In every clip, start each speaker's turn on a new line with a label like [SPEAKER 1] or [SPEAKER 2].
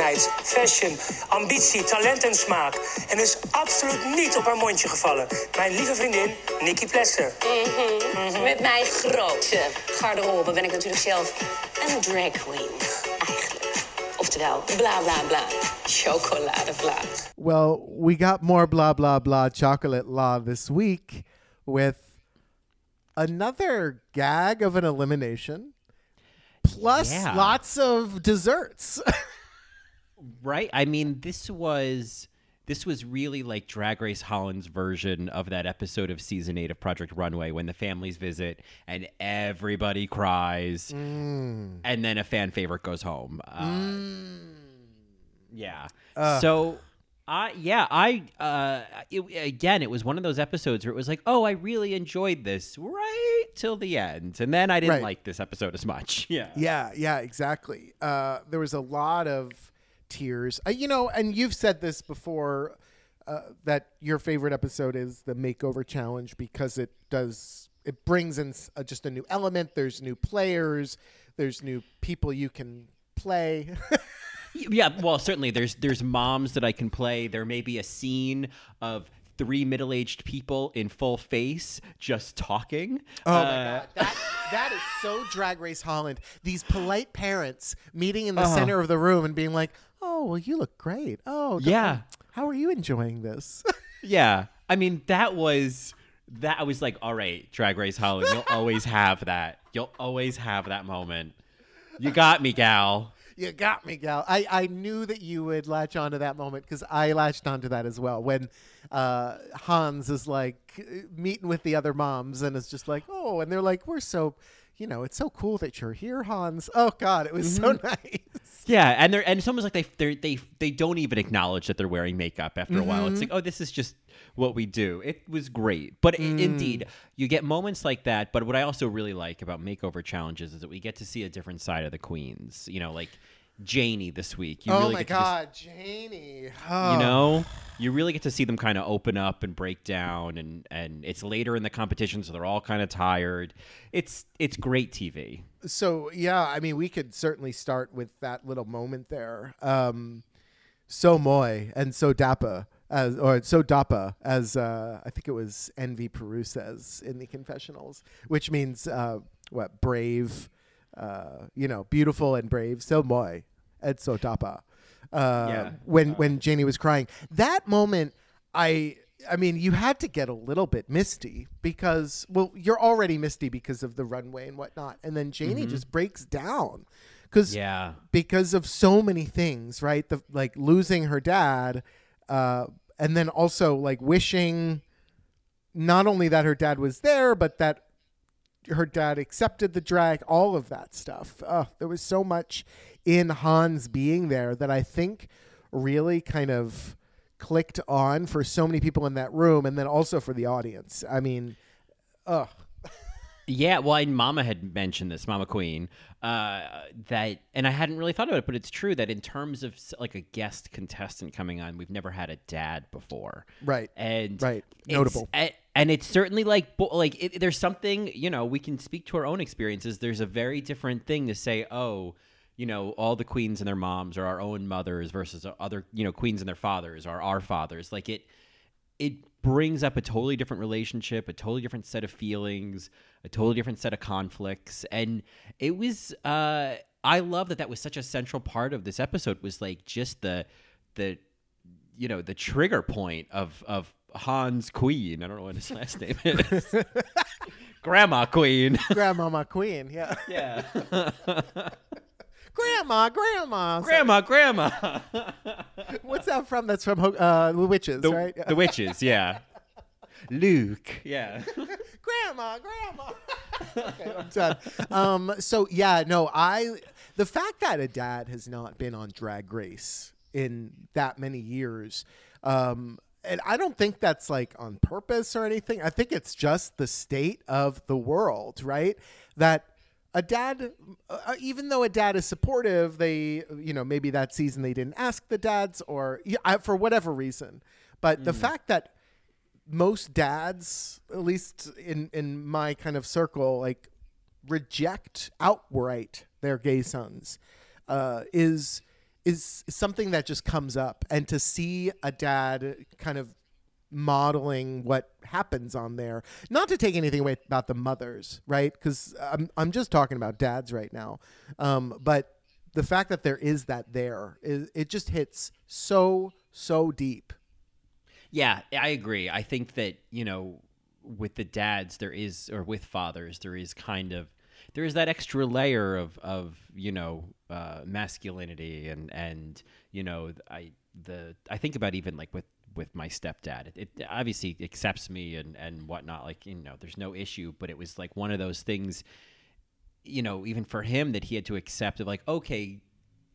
[SPEAKER 1] schoonheid, fashion, ambitie, talent en smaak. En is absoluut niet op haar mondje gevallen. Mijn lieve vriendin, Nikkie Plessen. Mhm.
[SPEAKER 2] Met mijn grote garderobe ben ik natuurlijk zelf een drag queen. Eigenlijk. Oftewel, bla bla bla. Chocoladevla.
[SPEAKER 3] Well, we got more blah blah blah chocolate law this week with another gag of an elimination plus
[SPEAKER 4] Yeah.
[SPEAKER 3] lots of desserts.
[SPEAKER 4] Right? I mean, this was this was really like Drag Race Holland's version of that episode of season 8 of Project Runway when the families visit and everybody cries and then a fan favorite goes home. Uh, Yeah. so I yeah, I uh it, again, it was one of those episodes where it was like, "Oh, I really enjoyed this right till the end." And then I didn't
[SPEAKER 3] Right.
[SPEAKER 4] like this episode as much. Yeah.
[SPEAKER 3] yeah, yeah, exactly. Uh, there was a lot of tears. Uh, you know, and you've said this before uh, that your favorite episode is the makeover challenge because it does it brings in uh, just a new element. There's new players. There's new people you can play.
[SPEAKER 4] Yeah, well, certainly there's there's moms that I can play. There may be a scene of three middle-aged people in full face just talking.
[SPEAKER 3] Oh my
[SPEAKER 4] Uh,
[SPEAKER 3] god, that that is so Drag Race Holland. These polite parents meeting in the
[SPEAKER 4] Uh-huh.
[SPEAKER 3] center of the room and being like, "Oh, well, you look great. Oh,
[SPEAKER 4] Yeah.
[SPEAKER 3] How are you enjoying this?"
[SPEAKER 4] Yeah, I mean that was that. I was like, all right, Drag Race Holland, you'll always have that. You'll always have that moment. You got me, gal.
[SPEAKER 3] you got me, gal. I I knew that you would latch onto that moment because I latched onto that as well. When uh, Hans is like meeting with the other moms and is just like, "Oh," and they're like, "We're so." You know, it's so cool that you're here, Hans. Oh God, it was so mm-hmm. nice.
[SPEAKER 4] Yeah, and they're and it's almost like they they they they don't even acknowledge that they're wearing makeup after a while. It's mm-hmm. like, oh, this is just what we do. It was great, but i- indeed, mm. you get moments like that. But what I also really like about makeover challenges is that we get to see a different side of the queens. You know, like Janey this week. You
[SPEAKER 3] oh
[SPEAKER 4] really
[SPEAKER 3] my
[SPEAKER 4] get to
[SPEAKER 3] Janey. Oh.
[SPEAKER 4] you know you really get to see them kind of open up and break down and and it's later in the competition so they're all kind of tired it's it's great tv
[SPEAKER 3] so yeah, I mean, we could certainly start with that little moment there. Um, so moy and so dappa as, or so dappa as uh, I think it was Envy Peru says in the confessionals, which means uh, what brave, uh, you know, beautiful and brave. So moy and so dappa. Uh,
[SPEAKER 4] Yeah.
[SPEAKER 3] When when Janey was crying, that moment, I. I mean, you had to get a little bit misty because, well, you're already misty because of the runway and whatnot, and then Janie just breaks down because
[SPEAKER 4] yeah
[SPEAKER 3] because of so many things, right? The like losing her dad, uh, and then also like wishing not only that her dad was there, but that her dad accepted the drag, all of that stuff. Uh, there was so much in Hans being there that I think really kind of clicked on for so many people in that room, and then also for the audience. I mean, ugh.
[SPEAKER 4] yeah well and mama had mentioned this mama queen uh that and i hadn't really thought about it but it's true that in terms of like a guest contestant coming on we've never had a dad before
[SPEAKER 3] Right.
[SPEAKER 4] and
[SPEAKER 3] Right. Notable.
[SPEAKER 4] And it's certainly like like it, there's something you know we can speak to our own experiences there's a very different thing to say oh you know all the queens and their moms are our own mothers versus other you know queens and their fathers are our fathers like it it brings up a totally different relationship, a totally different set of feelings, a totally different set of conflicts, and it was. Uh, I love that that was such a central part of this episode. Was like just the the you know the trigger point of of Hans Queen. I don't know what his last name is. Grandma Queen.
[SPEAKER 3] Grandmama Queen, yeah.
[SPEAKER 4] yeah.
[SPEAKER 3] grandma, grandma.
[SPEAKER 4] grandma, grandma.
[SPEAKER 3] What's that from? That's from uh, the Witches,
[SPEAKER 4] the,
[SPEAKER 3] right?
[SPEAKER 4] the witches. Yeah. Luke. Yeah.
[SPEAKER 3] grandma, grandma. okay, I'm done. Um, so yeah, no, I the fact that a dad has not been on Drag Race in that many years, um, and I don't think that's like on purpose or anything. I think it's just the state of the world, right? That a dad, uh, even though a dad is supportive, they, you know, maybe that season they didn't ask the dads or for whatever reason. But the fact that most dads, at least in in my kind of circle, like reject outright their gay sons. uh, is is something that just comes up, and to see a dad kind of modeling what happens on there. Not to take anything away about the mothers, right? Because I'm I'm just talking about dads right now, um, but the fact that there is that there it just hits so so deep.
[SPEAKER 4] Yeah, I agree. I think that you know, with the dads, there is, or with fathers, there is kind of there is that extra layer of of you know uh, masculinity and and you know I the I think about even like with with my stepdad. It, it, obviously accepts me and and whatnot. Like you know, there's no issue. But it was like one of those things, you know, even for him that he had to accept of like, okay,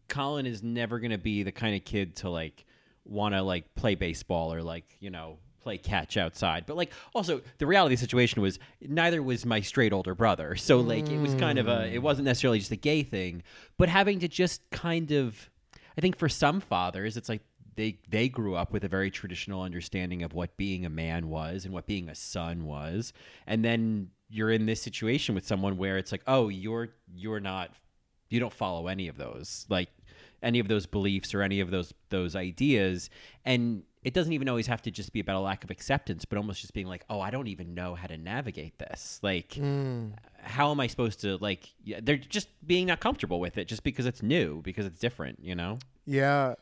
[SPEAKER 4] Colin is never gonna be the kind of kid to like want to like play baseball or like you know play catch outside. But like also the reality of the situation was neither was my straight older brother. So like it was kind of a it mm. wasn't necessarily just a gay thing, but having to just kind of I think for some fathers it's like they they grew up with a very traditional understanding of what being a man was and what being a son was. And then you're in this situation with someone where it's like, "Oh, you're you're not you don't follow any of those." Like any of those beliefs or any of those those ideas and it doesn't even always have to just be about a lack of acceptance but almost just being like oh i don't even know how to navigate this like how am i supposed to like yeah, they're just being not comfortable with it just because it's new because it's different you know
[SPEAKER 3] Yeah.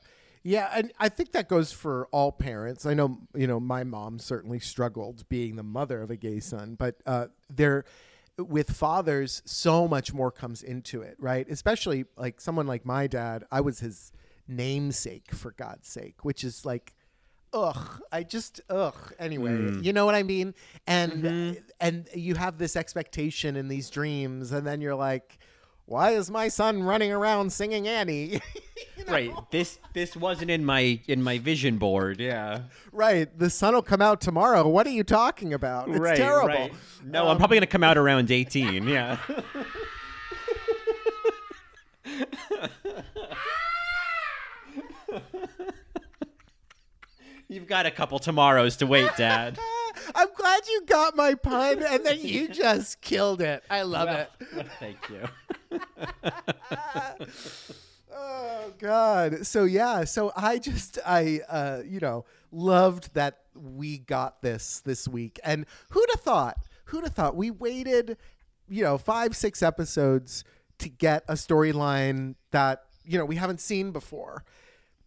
[SPEAKER 3] Yeah, and I think that goes for all parents. I know, you know, my mom certainly struggled being the mother of a gay son, but uh, there, with fathers, so much more comes into it, right? Especially like someone like my dad. I was his namesake, for God's sake, which is like, ugh. I just ugh. Anyway, mm. you know what I mean? And mm-hmm. and you have this expectation in these dreams, and then you're like. Why is my son running around singing Annie? You know?
[SPEAKER 4] right this this wasn't in my in my vision board yeah
[SPEAKER 3] Right. The sun will come out tomorrow. What are you talking about? It's
[SPEAKER 4] right,
[SPEAKER 3] terrible.
[SPEAKER 4] right. no i'm um, probably gonna come out around 18 yeah You've got a couple tomorrows to wait, Dad.
[SPEAKER 3] I'm glad you got my pun and then you just killed it. I love it.
[SPEAKER 4] Thank you.
[SPEAKER 3] Oh god. So yeah, so I just I uh you know, loved that we got this this week. And who'd have thought? Who'd have thought we waited, you know, 5 6 episodes to get a storyline that, you know, we haven't seen before.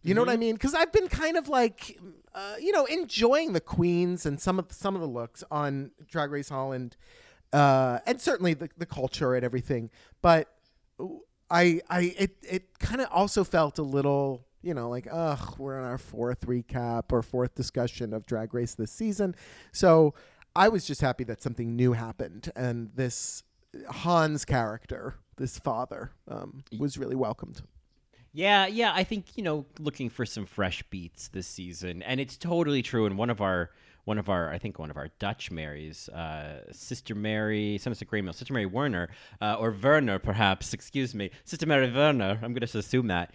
[SPEAKER 3] You know what I mean? Because I've been kind of like, uh, you know, enjoying the queens and some of some of the looks on Drag Race Holland, uh, and certainly the, the culture and everything. But I, I, it, it kind of also felt a little, you know, like, ugh, we're on our fourth recap or fourth discussion of Drag Race this season. So I was just happy that something new happened, and this Hans character, this father, um, was really welcomed.
[SPEAKER 4] Yeah, yeah, I think you know, looking for some fresh beats this season, and it's totally true. And one of our, one of our, I think one of our Dutch Marys, uh, Sister Mary, Sister Graymill, Sister Mary Werner, uh, or Werner, perhaps. Excuse me, Sister Mary Werner. I'm going to assume that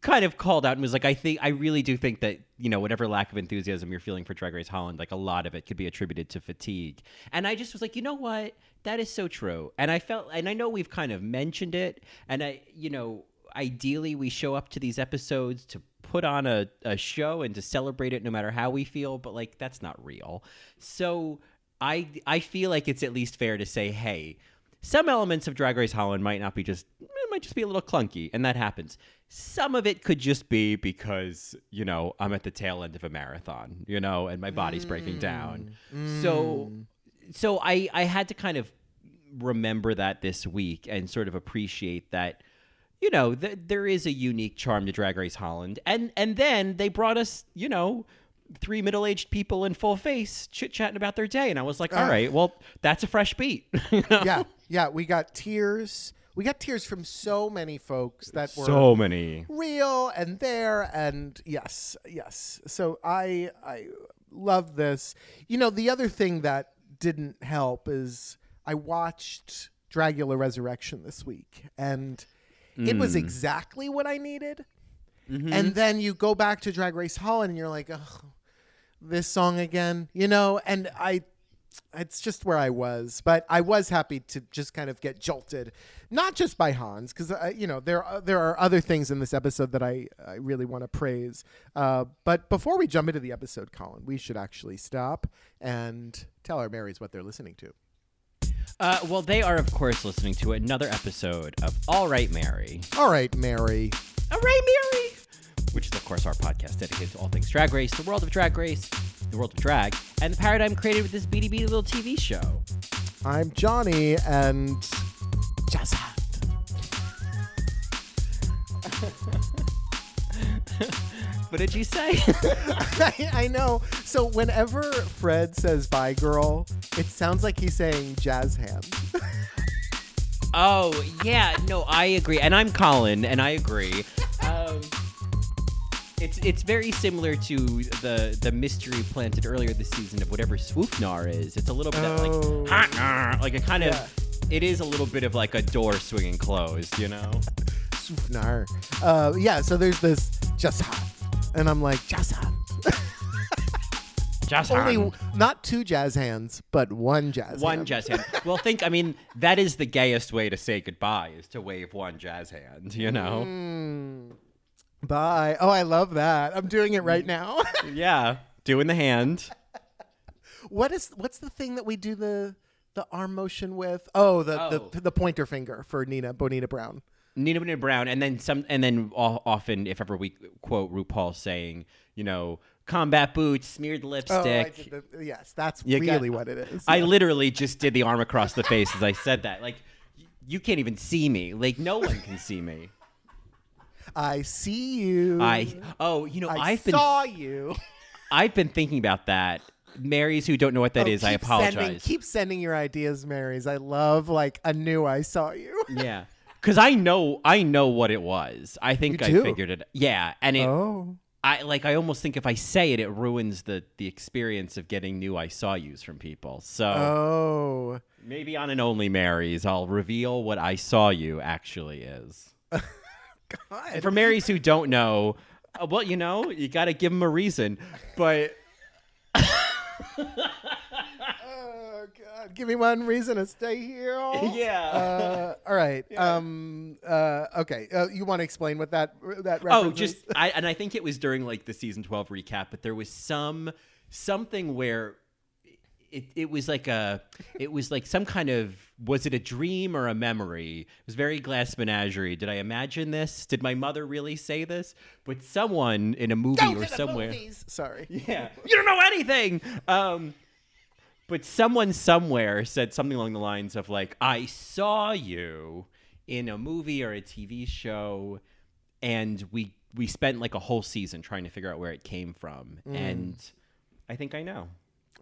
[SPEAKER 4] kind of called out and was like, I think, I really do think that you know, whatever lack of enthusiasm you're feeling for Drag Race Holland, like a lot of it could be attributed to fatigue. And I just was like, you know what, that is so true. And I felt, and I know we've kind of mentioned it, and I, you know ideally we show up to these episodes to put on a, a show and to celebrate it no matter how we feel but like that's not real. So i i feel like it's at least fair to say hey some elements of drag race holland might not be just it might just be a little clunky and that happens. Some of it could just be because you know i'm at the tail end of a marathon you know and my body's breaking down. Mm. So mm. so i i had to kind of remember that this week and sort of appreciate that you know, th- there is a unique charm to Drag Race Holland, and and then they brought us, you know, three middle aged people in full face chit chatting about their day, and I was like, all
[SPEAKER 3] Uh.
[SPEAKER 4] right, well, that's a fresh beat. you know?
[SPEAKER 3] yeah, yeah. We got tears. We got tears from so many folks that were
[SPEAKER 4] so many.
[SPEAKER 3] real and there, and yes, yes. So I I love this. You know, the other thing that didn't help is I watched Dragula Resurrection this week, and it was exactly what I needed. And then you go back to Drag Race Holland, and you're like, oh, this song again, you know. And I it's just where I was, but I was happy to just kind of get jolted, not just by Hans, because uh, you know there are, there are other things in this episode that I I really want to praise. Uh, but before we jump into the episode, Colin, we should actually stop and tell our Marys what they're listening to.
[SPEAKER 4] Uh, well, they are, of course, listening to another episode of All Right, Mary.
[SPEAKER 3] All right, Mary.
[SPEAKER 4] All right, Mary. Which is, of course, our podcast dedicated to all things drag race, the world of drag race, the world of drag, and the paradigm created with this beady little TV show.
[SPEAKER 3] I'm Johnny, and just
[SPEAKER 4] What did you say?
[SPEAKER 3] I, I know. So whenever Fred says "bye, girl," it sounds like he's saying "jazz hands."
[SPEAKER 4] oh, yeah. No, I agree. And I'm Colin, and I agree. Um, it's it's very similar to the the mystery planted earlier this season of whatever swoopnar is. It's a little bit of
[SPEAKER 3] Oh.
[SPEAKER 4] like, "Ha-nah," like a kind of. It is a little bit of like a door swinging closed, you know.
[SPEAKER 3] Nar. Uh, yeah. So there's this just hot, and I'm like jazz hands.
[SPEAKER 4] Just
[SPEAKER 3] Only not two jazz hands, but one jazz. Hand.
[SPEAKER 4] One
[SPEAKER 3] hand.
[SPEAKER 4] jazz hand. Well, think. I mean, that is the gayest way to say goodbye is to wave one jazz hand. You know.
[SPEAKER 3] Mm. Bye. Oh, I love that. I'm doing it right now.
[SPEAKER 4] Yeah, doing the hand.
[SPEAKER 3] what is what's the thing that we do the the arm motion with? Oh, the
[SPEAKER 4] Oh.
[SPEAKER 3] the, the pointer finger for Nina Bo'nina Brown.
[SPEAKER 4] Nina Brown, and then some, and then often, if ever we quote RuPaul saying, you know, combat boots, smeared
[SPEAKER 3] Oh,
[SPEAKER 4] lipstick.
[SPEAKER 3] did the, yes, that's
[SPEAKER 4] You got-
[SPEAKER 3] really what it is.
[SPEAKER 4] I literally just did the arm across the face as I said that. Like, you can't even see me. Like, no one can see me.
[SPEAKER 3] I see you.
[SPEAKER 4] I oh, you know,
[SPEAKER 3] I
[SPEAKER 4] have been
[SPEAKER 3] saw you.
[SPEAKER 4] I've been thinking about that. Marys who don't know what that
[SPEAKER 3] Oh,
[SPEAKER 4] is, I
[SPEAKER 3] keep Sending,
[SPEAKER 4] apologize.
[SPEAKER 3] keep sending your ideas, Marys. I love like a new I saw you.
[SPEAKER 4] yeah, because I know I know what it was. I think I figured it. Yeah, and it.
[SPEAKER 3] Oh.
[SPEAKER 4] I like. I almost think if I say it, it ruins the the experience of getting new "I saw yous" from people. So
[SPEAKER 3] Oh.
[SPEAKER 4] maybe on an Only Marys, I'll reveal what "I saw you" actually is. And for Marys who don't know, uh, well, you know, you got to give them a reason. But
[SPEAKER 3] God! Give me one reason to stay here.
[SPEAKER 4] yeah.
[SPEAKER 3] Uh, all right. Um. Uh. Okay. Uh, you want to explain what that that reference
[SPEAKER 4] Oh, just I and I think it was during like the season twelve recap, but there was some something where it, it was like a it was like some kind of was it a dream or a memory? It was very glass menagerie. Did I imagine this? Did my mother really say this? But someone in a movie
[SPEAKER 3] Go
[SPEAKER 4] or somewhere.
[SPEAKER 3] movies. Sorry.
[SPEAKER 4] Yeah. You don't know anything. Um but someone somewhere said something along the lines of like I saw you in a movie or a TV show and we we spent like a whole season trying to figure out where it came from and I think I know.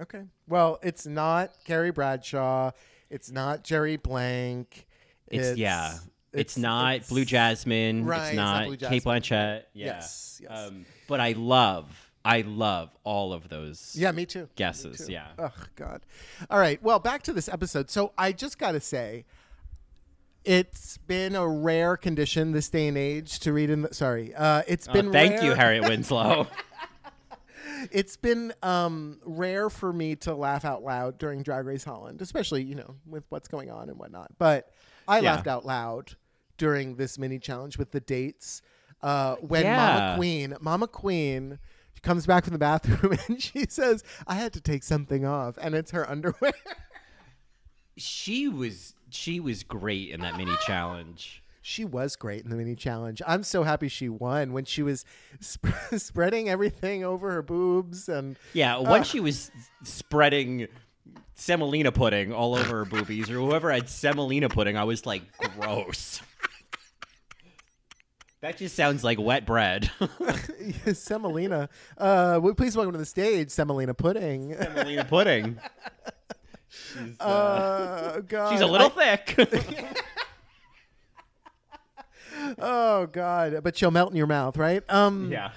[SPEAKER 3] Okay. Well, it's not Carrie Bradshaw. It's not Jerry Blank.
[SPEAKER 4] It's, yeah. It's, not
[SPEAKER 3] it's-
[SPEAKER 4] Blue Jasmine.
[SPEAKER 3] Right,
[SPEAKER 4] It's
[SPEAKER 3] it's not
[SPEAKER 4] not,
[SPEAKER 3] Cate
[SPEAKER 4] Blanchett. Yeah.
[SPEAKER 3] Yes, yes.
[SPEAKER 4] Um, but I love, I love all of those.
[SPEAKER 3] Yeah, me too.
[SPEAKER 4] Guesses,
[SPEAKER 3] Me too.
[SPEAKER 4] yeah.
[SPEAKER 3] Oh God. All right. Well, back to this episode. So I just got to say, it's been a rare condition this day and age to read in. The, sorry, uh, it's
[SPEAKER 4] Oh,
[SPEAKER 3] been.
[SPEAKER 4] thank you, Harriet Winslow.
[SPEAKER 3] It's been um, rare for me to laugh out loud during Drag Race Holland, especially you know with what's going on and whatnot. But I
[SPEAKER 4] Yeah.
[SPEAKER 3] laughed out loud during this mini challenge with the dates uh, when Mama Queen, Mama Queen. Comes back from the bathroom and she says, "I had to take something off," and it's her underwear.
[SPEAKER 4] she was she was great in that mini challenge.
[SPEAKER 3] She was great in the mini challenge. I'm so happy she won when she was sp- spreading everything over her boobs and
[SPEAKER 4] Yeah, uh, once she was spreading semolina pudding all over her boobies, or whoever had semolina pudding, I was like, gross. That just sounds like wet bread.
[SPEAKER 3] Semolina. Uh, well, please welcome to the stage, Semolina Pudding.
[SPEAKER 4] semolina pudding. She's, uh,
[SPEAKER 3] Uh, God,
[SPEAKER 4] she's a little
[SPEAKER 3] I-
[SPEAKER 4] thick.
[SPEAKER 3] oh God, but she'll melt in your mouth, right? Um,
[SPEAKER 4] yeah.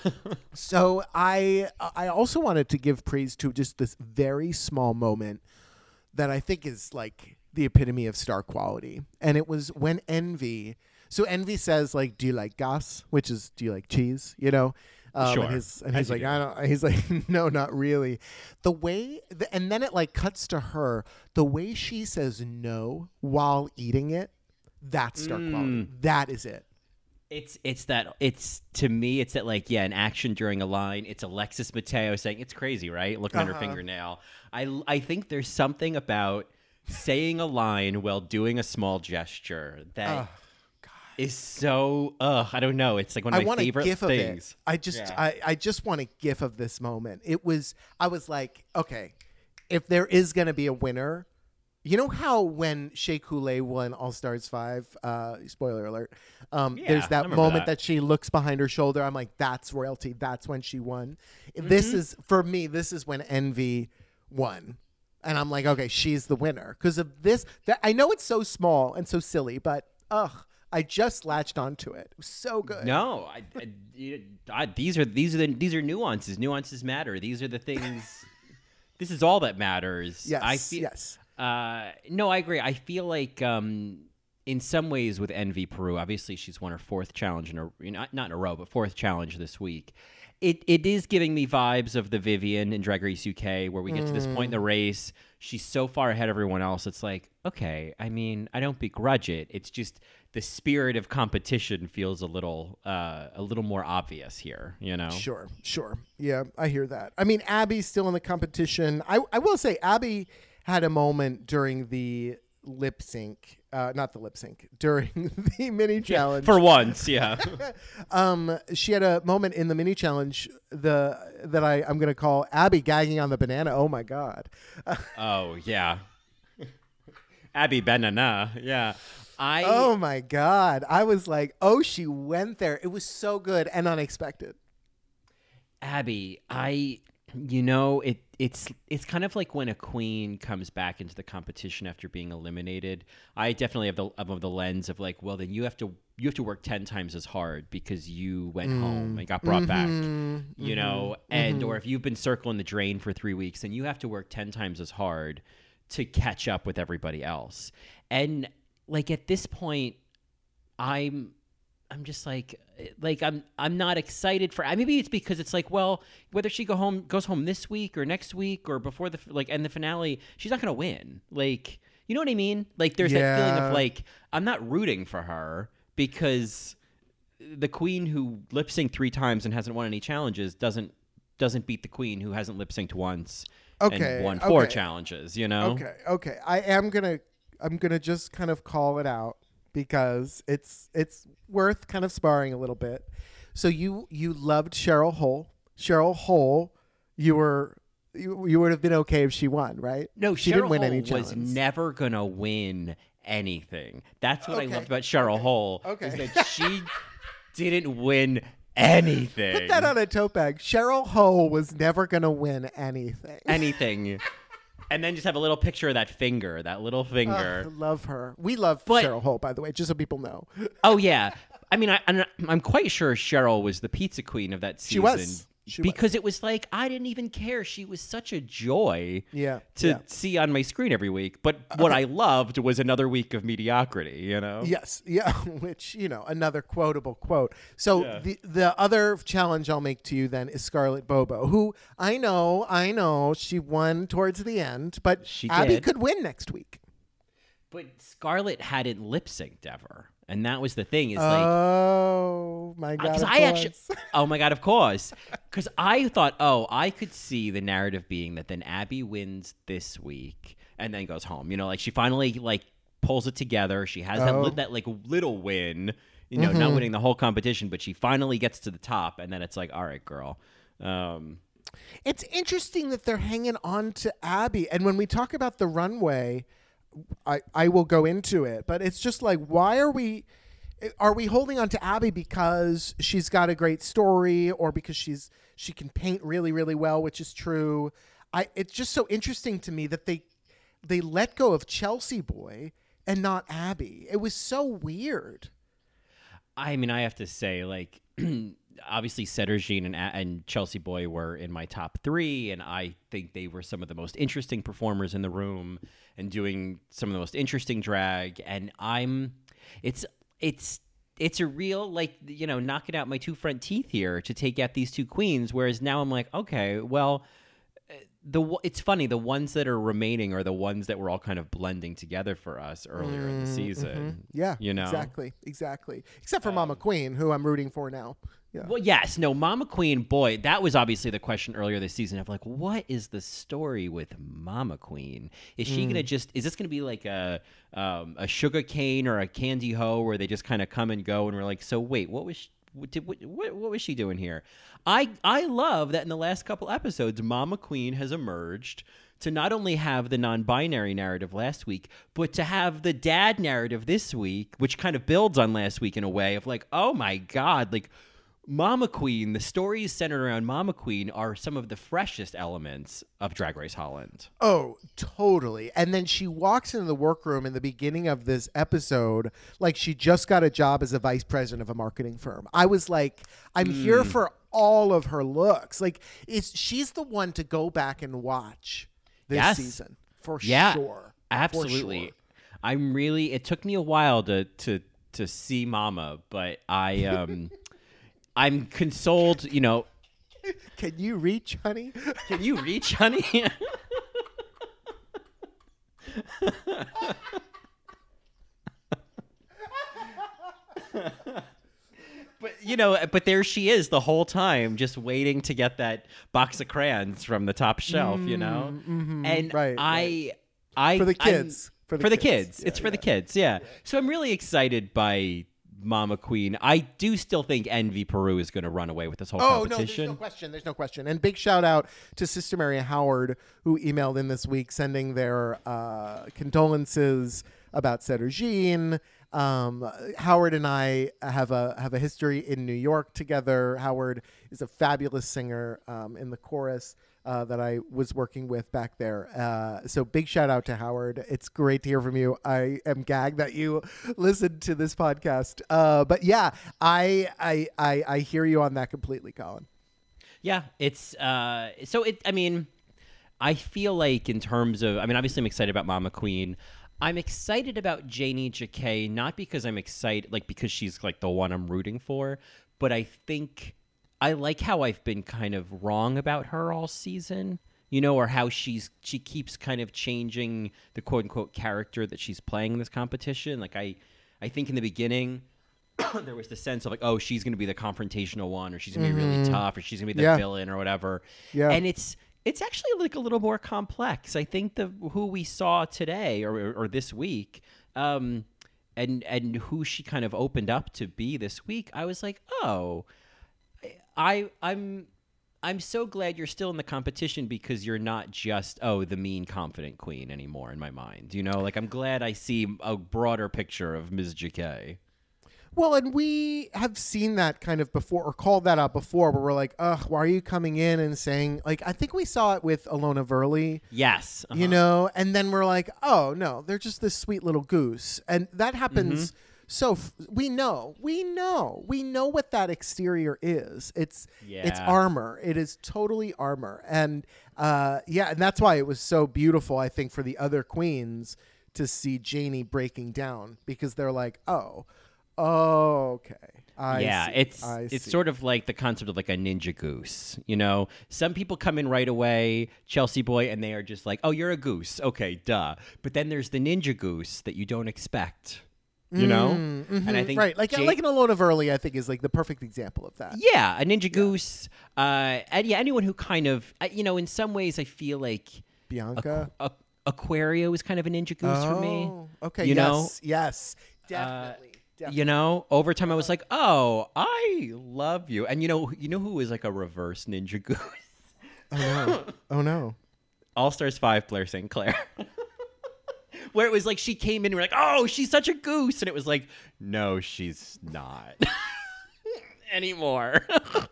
[SPEAKER 3] So I I also wanted to give praise to just this very small moment that I think is like the epitome of star quality, and it was when Envy. So Envy says like, "Do you like gas?" Which is, "Do you like cheese?" You know. Um,
[SPEAKER 4] Sure.
[SPEAKER 3] And, his, and he's like,
[SPEAKER 4] do.
[SPEAKER 3] I don't. He's like, no, not really. The way, the, and then it like cuts to her. The way she says no while eating it. That's star
[SPEAKER 4] Mm.
[SPEAKER 3] quality. That is it.
[SPEAKER 4] It's it's that it's to me it's that like yeah an action during a line it's Alexis Mateo saying it's crazy right looking at her
[SPEAKER 3] Uh-huh.
[SPEAKER 4] fingernail I I think there's something about saying a line while doing a small gesture that is so ugh I don't know it's like one of
[SPEAKER 3] I
[SPEAKER 4] my
[SPEAKER 3] want a
[SPEAKER 4] favorite
[SPEAKER 3] gif
[SPEAKER 4] things
[SPEAKER 3] of it. I just,
[SPEAKER 4] Yeah.
[SPEAKER 3] I, I just want a gif of this moment. It was, I was like, okay, if there is going to be a winner, you know how when Shea Coulee won All Stars Five, uh, spoiler alert, um,
[SPEAKER 4] Yeah,
[SPEAKER 3] there's that moment
[SPEAKER 4] that.
[SPEAKER 3] that. she looks behind her shoulder. I'm like, that's royalty. That's when she won.
[SPEAKER 4] Mm-hmm.
[SPEAKER 3] This is for me. This is when Envy won. And I'm like, okay, she's the winner because of this. That I know it's so small and so silly, but ugh, I just latched onto it. It was so good.
[SPEAKER 4] No, I, I- I- these are these are the these are nuances. Nuances matter. These are the things. this is all that matters.
[SPEAKER 3] Yes.
[SPEAKER 4] I feel,
[SPEAKER 3] yes.
[SPEAKER 4] Uh, no, I agree. I feel like um, in some ways with Envy Peru, obviously she's won her fourth challenge in a not not in a row, but fourth challenge this week. It it is giving me vibes of the Vivienne in Drag Race UK, where we get to this point in the race. She's so far ahead of everyone else. It's like, okay, I mean, I don't begrudge it. It's just the spirit of competition feels a little uh, a little more obvious here. You know,
[SPEAKER 3] Sure, sure. Yeah, I hear that. I mean, Abby's still in the competition. I, I will say, Abby had a moment during the lip sync, uh, not the lip sync, during the mini challenge.
[SPEAKER 4] for once, yeah.
[SPEAKER 3] um, she had a moment in the mini challenge the that I I'm gonna call Abby gagging on the banana. Oh my god.
[SPEAKER 4] oh yeah. Abby Benana, yeah. I
[SPEAKER 3] Oh my god. I was like, oh, she went there. It was so good and unexpected.
[SPEAKER 4] Abby, I you know, it it's it's kind of like when a queen comes back into the competition after being eliminated. I definitely have the of the lens of like, well, then you have to you have to work 10 times as hard because you went mm. home and got brought back. Mm-hmm. You know, mm-hmm. and mm-hmm. or if you've been circling the drain for 3 weeks, then you have to work 10 times as hard to catch up with everybody else. And like at this point I'm I'm just like like I'm I'm not excited for maybe it's because it's like well whether she go home goes home this week or next week or before the like and the finale she's not gonna win like you know what I mean like there's that feeling of like I'm not rooting for her because the queen who lip synced three times and hasn't won any challenges doesn't doesn't beat the queen who hasn't lip synced once
[SPEAKER 3] Okay,
[SPEAKER 4] and won four
[SPEAKER 3] okay.
[SPEAKER 4] challenges you know
[SPEAKER 3] Okay, okay. I am gonna I'm gonna just kind of call it out because it's it's worth kind of sparring a little bit. So you you loved Cheryl Hole. Cheryl Hole, you were you, you would have been okay if she won, right?
[SPEAKER 4] No,
[SPEAKER 3] she
[SPEAKER 4] Cheryl
[SPEAKER 3] didn't win
[SPEAKER 4] Hole
[SPEAKER 3] any
[SPEAKER 4] was never gonna win anything. That's what
[SPEAKER 3] Okay.
[SPEAKER 4] I loved about Cheryl Hole.
[SPEAKER 3] Okay.
[SPEAKER 4] Is that she didn't win anything.
[SPEAKER 3] Put that on a tote bag. Cheryl Hole was never gonna win anything.
[SPEAKER 4] anything. and then just have a little picture of that finger, that little
[SPEAKER 3] I
[SPEAKER 4] finger.
[SPEAKER 3] love her. We love
[SPEAKER 4] But-
[SPEAKER 3] Cheryl Hole, by the way, just so people know.
[SPEAKER 4] oh yeah. I mean, I, I'm, I'm quite sure Cheryl was the pizza queen of that season.
[SPEAKER 3] She was. She was.
[SPEAKER 4] because it was like I didn't even care. She was such a joy.
[SPEAKER 3] Yeah,
[SPEAKER 4] To
[SPEAKER 3] yeah.
[SPEAKER 4] see on my screen every week. But what I loved was another week of mediocrity. You know.
[SPEAKER 3] Yes, yeah, which you know, another quotable quote. So the the other challenge I'll make to you then is Scarlett Bobo, who I know, I know, she won towards the end, but
[SPEAKER 4] She
[SPEAKER 3] Abby
[SPEAKER 4] did.
[SPEAKER 3] could win next week.
[SPEAKER 4] But Scarlett hadn't lip synced ever, and that was the thing. Is like
[SPEAKER 3] oh my god!
[SPEAKER 4] because I actually, oh my god, of course, because I thought, oh, I could see the narrative being that then Abby wins this week and then goes home. You know, like she finally like pulls it together. She has that
[SPEAKER 3] Oh.
[SPEAKER 4] li- that like little win. You know, not winning the whole competition, but she finally gets to the top, and then it's like, all right, girl. Um,
[SPEAKER 3] It's interesting that they're hanging on to Abby. And when we talk about the runway, I, I will go into it, but it's just like, why are we are we holding on to Abby because she's got a great story or because she's she can paint really, really well, which is true. I it's just so interesting to me that they they let go of Chelsea Boy and not Abby. It was so weird.
[SPEAKER 4] I mean, I have to say, like, obviously, Sederginne and, and Chelsea Boy were in my top three, and I think they were some of the most interesting performers in the room and doing some of the most interesting drag. And I'm, it's, it's, it's a real like you know knocking out my two front teeth here to take out these two queens. Whereas now I'm like, okay, well, the it's funny the ones that are remaining are the ones that were all kind of blending together for us earlier in the mm, mm-hmm. season.
[SPEAKER 3] Yeah,
[SPEAKER 4] you know
[SPEAKER 3] exactly, exactly. Except for um, Mama Queen, who I'm rooting for now. Yeah.
[SPEAKER 4] Well, yes, no, Mama Queen, boy, that was obviously the question earlier this season of like, what is the story with Mama Queen? Is she gonna mm. just? Is this gonna be like a um, a sugar cane or a candy hoe where they just kind of come and go and we're like, so wait, what was? She, did, what, what, what was she doing here? I I love that in the last couple episodes, Mama Queen has emerged to not only have the non-binary narrative last week, but to have the dad narrative this week, which kind of builds on last week in a way of like, oh my god, like Mama Queen, the stories centered around Mama Queen are some of the freshest elements of Drag Race Holland.
[SPEAKER 3] Oh, totally. And then she walks into the workroom in the beginning of this episode like she just got a job as a vice president of a marketing firm. I was like, I'm
[SPEAKER 4] Hmm.
[SPEAKER 3] here for all of her looks. Like it's she's the one to go back and watch this
[SPEAKER 4] Yes.
[SPEAKER 3] season for
[SPEAKER 4] Yeah,
[SPEAKER 3] sure. For
[SPEAKER 4] absolutely.
[SPEAKER 3] sure.
[SPEAKER 4] I'm really. It took me a while to to to see Mama, but I um, I'm consoled. You know,
[SPEAKER 3] Can you reach, honey?
[SPEAKER 4] can you reach, honey? But you know, but there she is the whole time, just waiting to get that box of crayons from the top shelf. You know, and
[SPEAKER 3] Mm, right,
[SPEAKER 4] I, I
[SPEAKER 3] For the
[SPEAKER 4] I'm-
[SPEAKER 3] kids.
[SPEAKER 4] for the, kids. it's for the kids. Yeah. So I'm really excited by Mama Queen. I do still think Envy Peru is going to run away with this whole
[SPEAKER 3] Oh no, there's
[SPEAKER 4] competition.
[SPEAKER 3] no question. There's no question. And big shout out to Sister Mary Howard who emailed in this week sending their uh, condolences about Jean. Um, Howard and I have a have a history in New York together. Howard is a fabulous singer um, in the chorus. Uh, that I was working with back there. Uh, so big shout out to Howard. It's great to hear from you. I am gagged that you listened to this podcast. Uh, but yeah, I, I I I hear you on that completely, Colin.
[SPEAKER 4] Yeah, it's uh so it I mean I feel like in terms of I mean obviously I'm excited about Mama Queen. I'm excited about Janey Jacké not because I'm excited like because she's like the one I'm rooting for, but I think I like how I've been kind of wrong about her all season. You know, or how she's she keeps kind of changing the quote unquote character that she's playing in this competition. Like I I think in the beginning there was the sense of like, oh, she's going to be the confrontational one, or she's going to be really tough, or she's going to be the
[SPEAKER 3] Yeah.
[SPEAKER 4] villain, or whatever.
[SPEAKER 3] Yeah.
[SPEAKER 4] And it's it's actually like a little more complex. I think the who we saw today or or, or this week, um, and and who she kind of opened up to be this week, I was like, oh, I I'm. I'm so glad you're still in the competition because you're not just oh the mean confident queen anymore in my mind. You know, like I'm glad I see a broader picture of Ms. Jacké.
[SPEAKER 3] Well, and we have seen that kind of before, or called that out before, where we're like, "Ugh, why are you coming in and saying like?" I think we saw it with Alona Verley,
[SPEAKER 4] Yes,
[SPEAKER 3] you
[SPEAKER 4] uh-huh.
[SPEAKER 3] know, and then we're like, "Oh no, they're just this sweet little goose," and that happens.
[SPEAKER 4] Mm-hmm.
[SPEAKER 3] So f- we know, we know, we know what that exterior is. It's
[SPEAKER 4] yeah.
[SPEAKER 3] it's armor. It is totally armor, and uh, yeah, and that's why it was so beautiful. I think for the other queens to see Janey breaking down because they're like, "Oh, oh, okay." I
[SPEAKER 4] yeah,
[SPEAKER 3] see.
[SPEAKER 4] it's
[SPEAKER 3] I
[SPEAKER 4] it's
[SPEAKER 3] see.
[SPEAKER 4] sort of like the concept of like a ninja goose. You know, some people come in right away, Chelsea boy, and they are just like, "Oh, you're a goose." Okay, duh. But then there's the ninja goose that you don't expect. You know, and I think
[SPEAKER 3] Mm, right, like
[SPEAKER 4] Ja-
[SPEAKER 3] like an of early, I think is like the perfect example of that.
[SPEAKER 4] yeah, a ninja goose. Uh, and yeah, anyone who kind of, uh, you know, in some ways, I feel like
[SPEAKER 3] Bianca.
[SPEAKER 4] Aqu- Aquario is kind of a ninja goose for me.
[SPEAKER 3] Oh, Okay.
[SPEAKER 4] You
[SPEAKER 3] yes.
[SPEAKER 4] know?
[SPEAKER 3] Yes. Definitely. definitely.
[SPEAKER 4] You know, over time I was like, "Oh, I love you." And you know, you know who is like a reverse ninja goose?
[SPEAKER 3] Oh no. oh no.
[SPEAKER 4] All Stars 5 Blair St. Clair. Where it was like she came in and we're like, "Oh, she's such a goose." And it was like, "No, she's not." Anymore.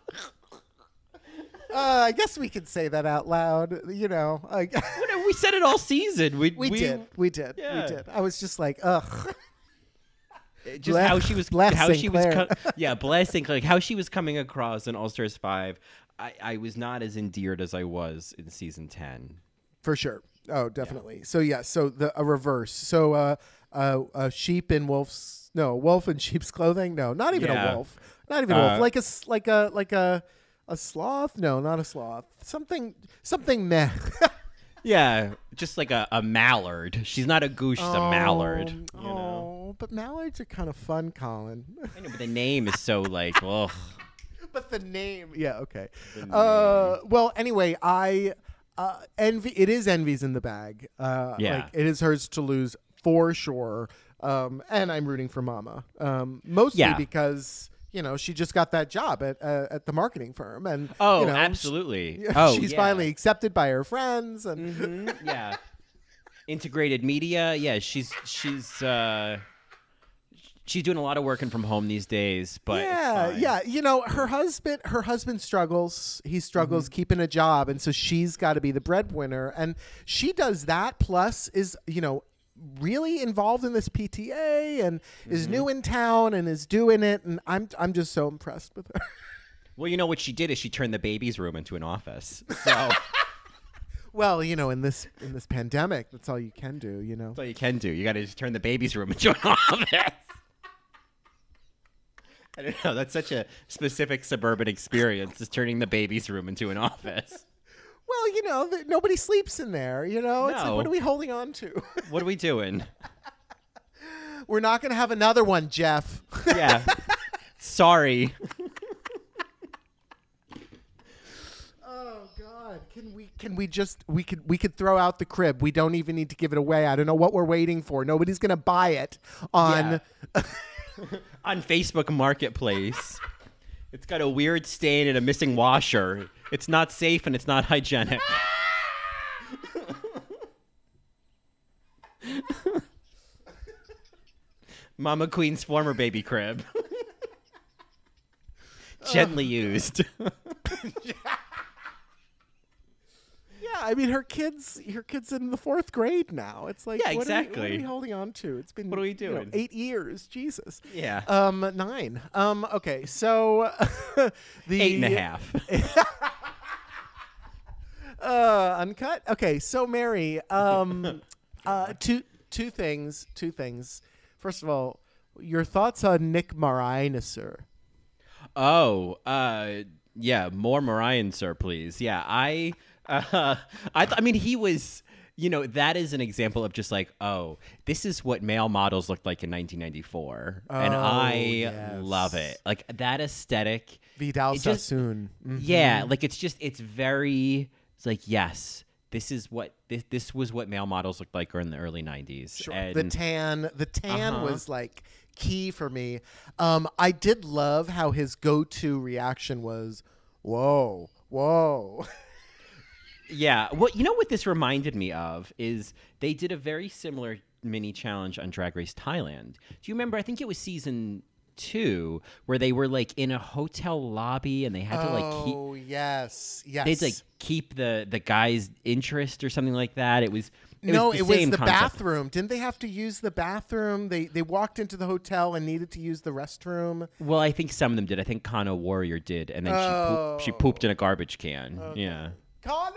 [SPEAKER 3] Uh, I guess we can say that out loud. You know,
[SPEAKER 4] we said it all season. We,
[SPEAKER 3] we, did. We did.
[SPEAKER 4] Yeah.
[SPEAKER 3] We did. I was just like, ugh.
[SPEAKER 4] just how she was how
[SPEAKER 3] St.
[SPEAKER 4] she was co- yeah blessing like how she was coming across in all stars 5 I, I was not as endeared as i was in season 10
[SPEAKER 3] For sure. Oh, definitely. So yeah. So the a reverse. So uh, uh, a sheep in wolf's. No, wolf in sheep's clothing. No, not even
[SPEAKER 4] Yeah.
[SPEAKER 3] a wolf. Not even a wolf.
[SPEAKER 4] Uh,
[SPEAKER 3] Like a like a like a a sloth. No, not a sloth. Something something meh.
[SPEAKER 4] Yeah, just like a, a mallard. She's not a goose, she's a mallard.
[SPEAKER 3] Oh,
[SPEAKER 4] You know?
[SPEAKER 3] oh, but mallards are kind of fun, Colin.
[SPEAKER 4] I know, but the name is so like, ugh.
[SPEAKER 3] but the name, yeah, okay.
[SPEAKER 4] The
[SPEAKER 3] Uh, well, anyway, I uh, envy. It is envy's in the bag. Uh,
[SPEAKER 4] Yeah.
[SPEAKER 3] like it is hers to lose for sure. Um, and I'm rooting for Mama, um, mostly
[SPEAKER 4] Yeah.
[SPEAKER 3] because you know she just got that job at uh, at the marketing firm, and
[SPEAKER 4] Oh,
[SPEAKER 3] you know,
[SPEAKER 4] absolutely.
[SPEAKER 3] she-
[SPEAKER 4] oh,
[SPEAKER 3] she's
[SPEAKER 4] yeah.
[SPEAKER 3] finally accepted by her friends, and
[SPEAKER 4] Mhm, yeah. Integrated media. Yeah, she's she's uh she's doing a lot of working from home these days, but
[SPEAKER 3] yeah, yeah. You know, her husband, her husband struggles. He struggles
[SPEAKER 4] Mm-hmm.
[SPEAKER 3] keeping a job, and so she's got to be the breadwinner, and she does that. Plus, is you know really involved in this PTA and is
[SPEAKER 4] Mm-hmm.
[SPEAKER 3] new in town and is doing it, and I'm I'm just so impressed with her.
[SPEAKER 4] Well, you know what she did is she turned the baby's room into an office. So
[SPEAKER 3] well, you know, in this in this pandemic, that's all you can do. You know.
[SPEAKER 4] that's all you can do. You got to just turn the baby's room into an office. I don't know. That's such a specific suburban experience, is turning the baby's room into an office.
[SPEAKER 3] Well, you know, th- nobody sleeps in there. You know, it's like,
[SPEAKER 4] No.
[SPEAKER 3] what are we holding on to?
[SPEAKER 4] What are we doing?
[SPEAKER 3] We're not going to have another one, Jeff.
[SPEAKER 4] Yeah. Sorry.
[SPEAKER 3] Oh God! Can we can we just we could we could throw out the crib? We don't even need to give it away. I don't know what we're waiting for. Nobody's gonna buy it on.
[SPEAKER 4] On Facebook Marketplace. It's got a weird stain and a missing washer. It's not safe and it's not hygienic. Mama Queen's former baby crib. Gently used.
[SPEAKER 3] I mean her kids. Her kids in the fourth grade now. It's like
[SPEAKER 4] Yeah,
[SPEAKER 3] what Are we, what are we holding on to? It's been
[SPEAKER 4] What are we
[SPEAKER 3] you know,
[SPEAKER 4] doing?
[SPEAKER 3] eight years. Jesus.
[SPEAKER 4] yeah.
[SPEAKER 3] Um, nine. Um, okay, so the
[SPEAKER 4] Eight and a half.
[SPEAKER 3] Uh, uncut. Okay, so Mary, um, uh, two two things. Two things. First of all, your thoughts on Nick Marinesser.
[SPEAKER 4] Oh, uh, yeah, more sir, please. Yeah, I, uh, I, th- I mean, he was, you know, that is an example of just like, oh, this is what male models looked like in 1994, and
[SPEAKER 3] Oh,
[SPEAKER 4] I
[SPEAKER 3] yes.
[SPEAKER 4] love it. Like that aesthetic.
[SPEAKER 3] Vidal Sassoon. Mhm.
[SPEAKER 4] Yeah, like it's just, it's very, it's like, yes, this is what this this was what male models looked like in the early 90s.
[SPEAKER 3] Sure.
[SPEAKER 4] And
[SPEAKER 3] the tan, the tan
[SPEAKER 4] Uh-huh.
[SPEAKER 3] was like key for me. Um, I did love how his go-to reaction was, "Whoa, whoa."
[SPEAKER 4] Yeah. Well, you know what this reminded me of is they did a very similar mini challenge on Drag Race Thailand. Do you remember? I think it was season two where they were like in a hotel lobby and they had to like keep
[SPEAKER 3] oh yes, yes.
[SPEAKER 4] they'd like keep the the guy's interest or something like that. It was it
[SPEAKER 3] no,
[SPEAKER 4] was
[SPEAKER 3] it was the
[SPEAKER 4] concept.
[SPEAKER 3] bathroom. Didn't they have to use the bathroom? They they walked into the hotel and needed to use the restroom.
[SPEAKER 4] Well, I think some of them did. I think Kana Warrior did, and then she poop, she
[SPEAKER 3] Oh.
[SPEAKER 4] pooped in a garbage can. Yeah.
[SPEAKER 3] Connor.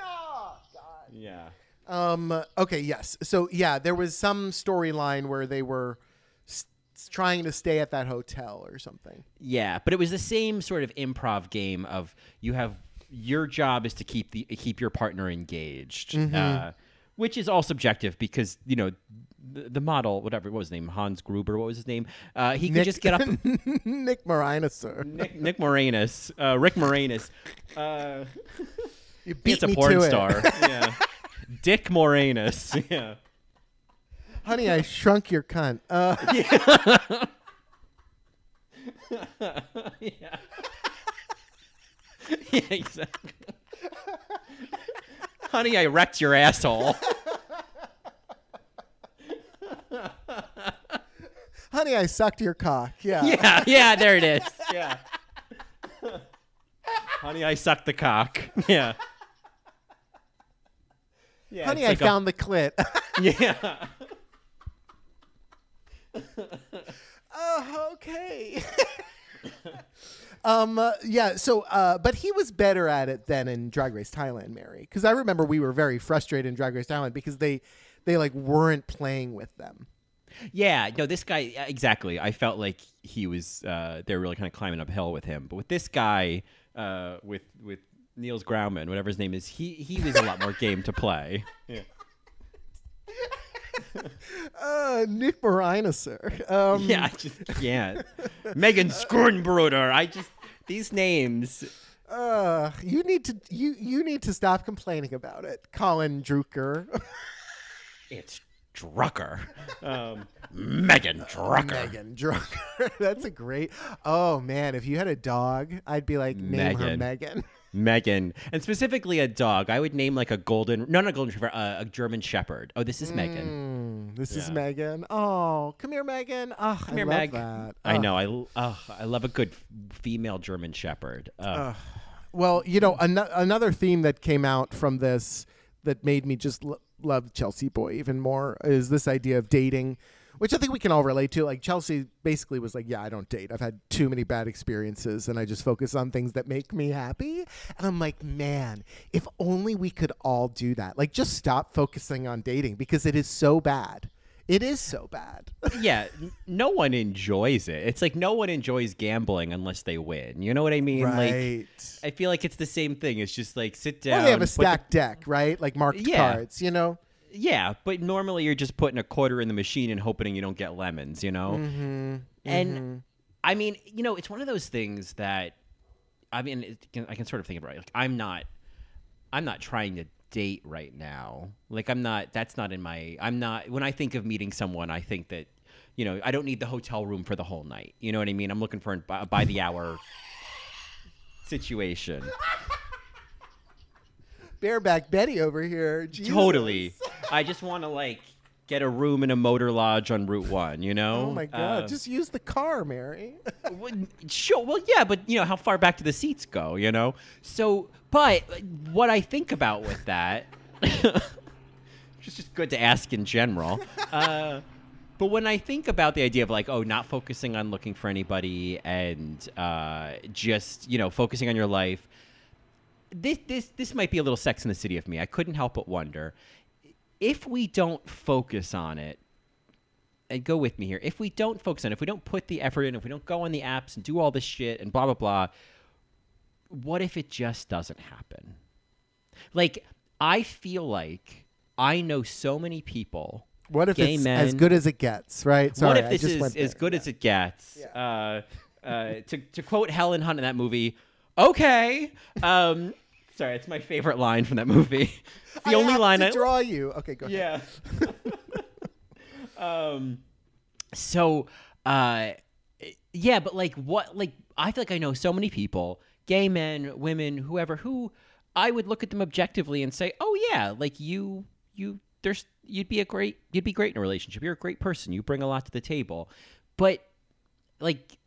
[SPEAKER 4] Yeah.
[SPEAKER 3] Um. Okay. Yes. So yeah, there was some storyline where they were s- trying to stay at that hotel or something.
[SPEAKER 4] Yeah, but it was the same sort of improv game of you have your job is to keep the keep your partner engaged,
[SPEAKER 3] Mm-hmm.
[SPEAKER 4] uh, which is all subjective because you know the, the model, whatever what was his name, Hans Gruber, what was his name? Uh, he could just get up.
[SPEAKER 3] Nick Marina, sir.
[SPEAKER 4] Nick, Nick Moranis, uh, Rick Moranis.
[SPEAKER 3] You beat
[SPEAKER 4] it's a
[SPEAKER 3] me
[SPEAKER 4] porn
[SPEAKER 3] to
[SPEAKER 4] star.
[SPEAKER 3] it.
[SPEAKER 4] yeah, Dick Moranis. Yeah.
[SPEAKER 3] Honey, I shrunk your cunt. Uh,
[SPEAKER 4] yeah. yeah, exactly. Honey, I wrecked your asshole.
[SPEAKER 3] honey, I sucked your cock. Yeah.
[SPEAKER 4] yeah, yeah, there it is. Yeah. Honey, I sucked the cock. Yeah. Yeah,
[SPEAKER 3] Honey, I
[SPEAKER 4] like a-
[SPEAKER 3] found the clit.
[SPEAKER 4] yeah.
[SPEAKER 3] Oh, okay. um, uh, yeah. So, uh, but he was better at it than in Drag Race Thailand, Mary. Because I remember we were very frustrated in Drag Race Thailand because they, they like weren't playing with them.
[SPEAKER 4] Yeah, no, this guy exactly. I felt like he was. Uh, they were really kind of climbing uphill with him, but with this guy, uh, with with Niels Grauman, whatever his name is, he he was a lot more game to play. Yeah.
[SPEAKER 3] Uh, Nick sir. Um,
[SPEAKER 4] Yeah, I just can't. Megan Schoonbrood. I just these names.
[SPEAKER 3] Uh, you need to you you need to stop complaining about it, Colin Drucker.
[SPEAKER 4] It's Drucker. Um, Megan Drucker.
[SPEAKER 3] Megan Drucker. That's a great. Oh man, if you had a dog, I'd be like name her
[SPEAKER 4] Megan.
[SPEAKER 3] Megan.
[SPEAKER 4] Megan, and specifically a dog. I would name like a golden, no, not a golden retriever, uh, a German Shepherd. Oh, this is Megan.
[SPEAKER 3] Mm, this is Megan. Oh, come here, Megan. Oh,
[SPEAKER 4] Come here,
[SPEAKER 3] I love
[SPEAKER 4] Meg.
[SPEAKER 3] that.
[SPEAKER 4] I
[SPEAKER 3] Oh.
[SPEAKER 4] know. I oh, I love a good female German Shepherd. Uh,
[SPEAKER 3] Well, you know, an- another theme that came out from this that made me just l- love Chelsea Boy even more is this idea of dating, which I think we can all relate to. Like Chelsea basically was like, "Yeah, I don't date. I've had too many bad experiences, and I just focus on things that make me happy." And I'm like, man, if only we could all do that. Like, just stop focusing on dating because it is so bad. It is so bad.
[SPEAKER 4] yeah, no one enjoys it. It's like no one enjoys gambling unless they win. You know what I mean? Like,
[SPEAKER 3] right.
[SPEAKER 4] I feel like it's the same thing. It's just like sit down.
[SPEAKER 3] Or they have a
[SPEAKER 4] put the-
[SPEAKER 3] stacked deck, right? Like marked
[SPEAKER 4] Yeah.
[SPEAKER 3] cards, you know?
[SPEAKER 4] Yeah, but normally you're just putting a quarter in the machine and hoping you don't get lemons, you know? Mm-hmm. And I mean, you know, it's one of those things that I mean, it can, I can sort of think about it. Like, I'm not, I'm not trying to date right now. Like, I'm not. That's not in my. I'm not. When I think of meeting someone, I think that, you know, I don't need the hotel room for the whole night. You know what I mean? I'm looking for a by, by the hour situation.
[SPEAKER 3] Bareback Betty over here. Jesus.
[SPEAKER 4] Totally. I just want to like get a room in a motor lodge on Route One. You know?
[SPEAKER 3] Oh my god!
[SPEAKER 4] Uh,
[SPEAKER 3] Just use the car, Mary.
[SPEAKER 4] well, sure. Well, yeah, but you know how far back do the seats go? You know. So, but what I think about with that, just just good to ask in general. Uh, but when I think about the idea of like, oh, not focusing on looking for anybody and uh, just you know focusing on your life, this this this might be a little Sex in the City of me. I couldn't help but wonder if we don't focus on it and go with me here. If we don't focus on it, if we don't put the effort in, if we don't go on the apps and do all this shit and blah blah blah, what if it just doesn't happen? Like I feel like I know so many people.
[SPEAKER 3] What if it's
[SPEAKER 4] men,
[SPEAKER 3] as good as it gets? Right? Sorry,
[SPEAKER 4] what if this
[SPEAKER 3] just
[SPEAKER 4] is as good as it gets? Uh, uh, to to quote Helen Hunt in that movie, okay. Um, sorry, it's my favorite line from that movie. It's the
[SPEAKER 3] I
[SPEAKER 4] only line I
[SPEAKER 3] draw you. Okay, go ahead.
[SPEAKER 4] yeah. um. So, uh, yeah, but like, what? Like, I feel like I know so many people, gay men, women, whoever, who I would look at them objectively and say, "Oh yeah, like you, you, there's, you'd be a great, you'd be great in a relationship. You're a great person. You bring a lot to the table." But, like,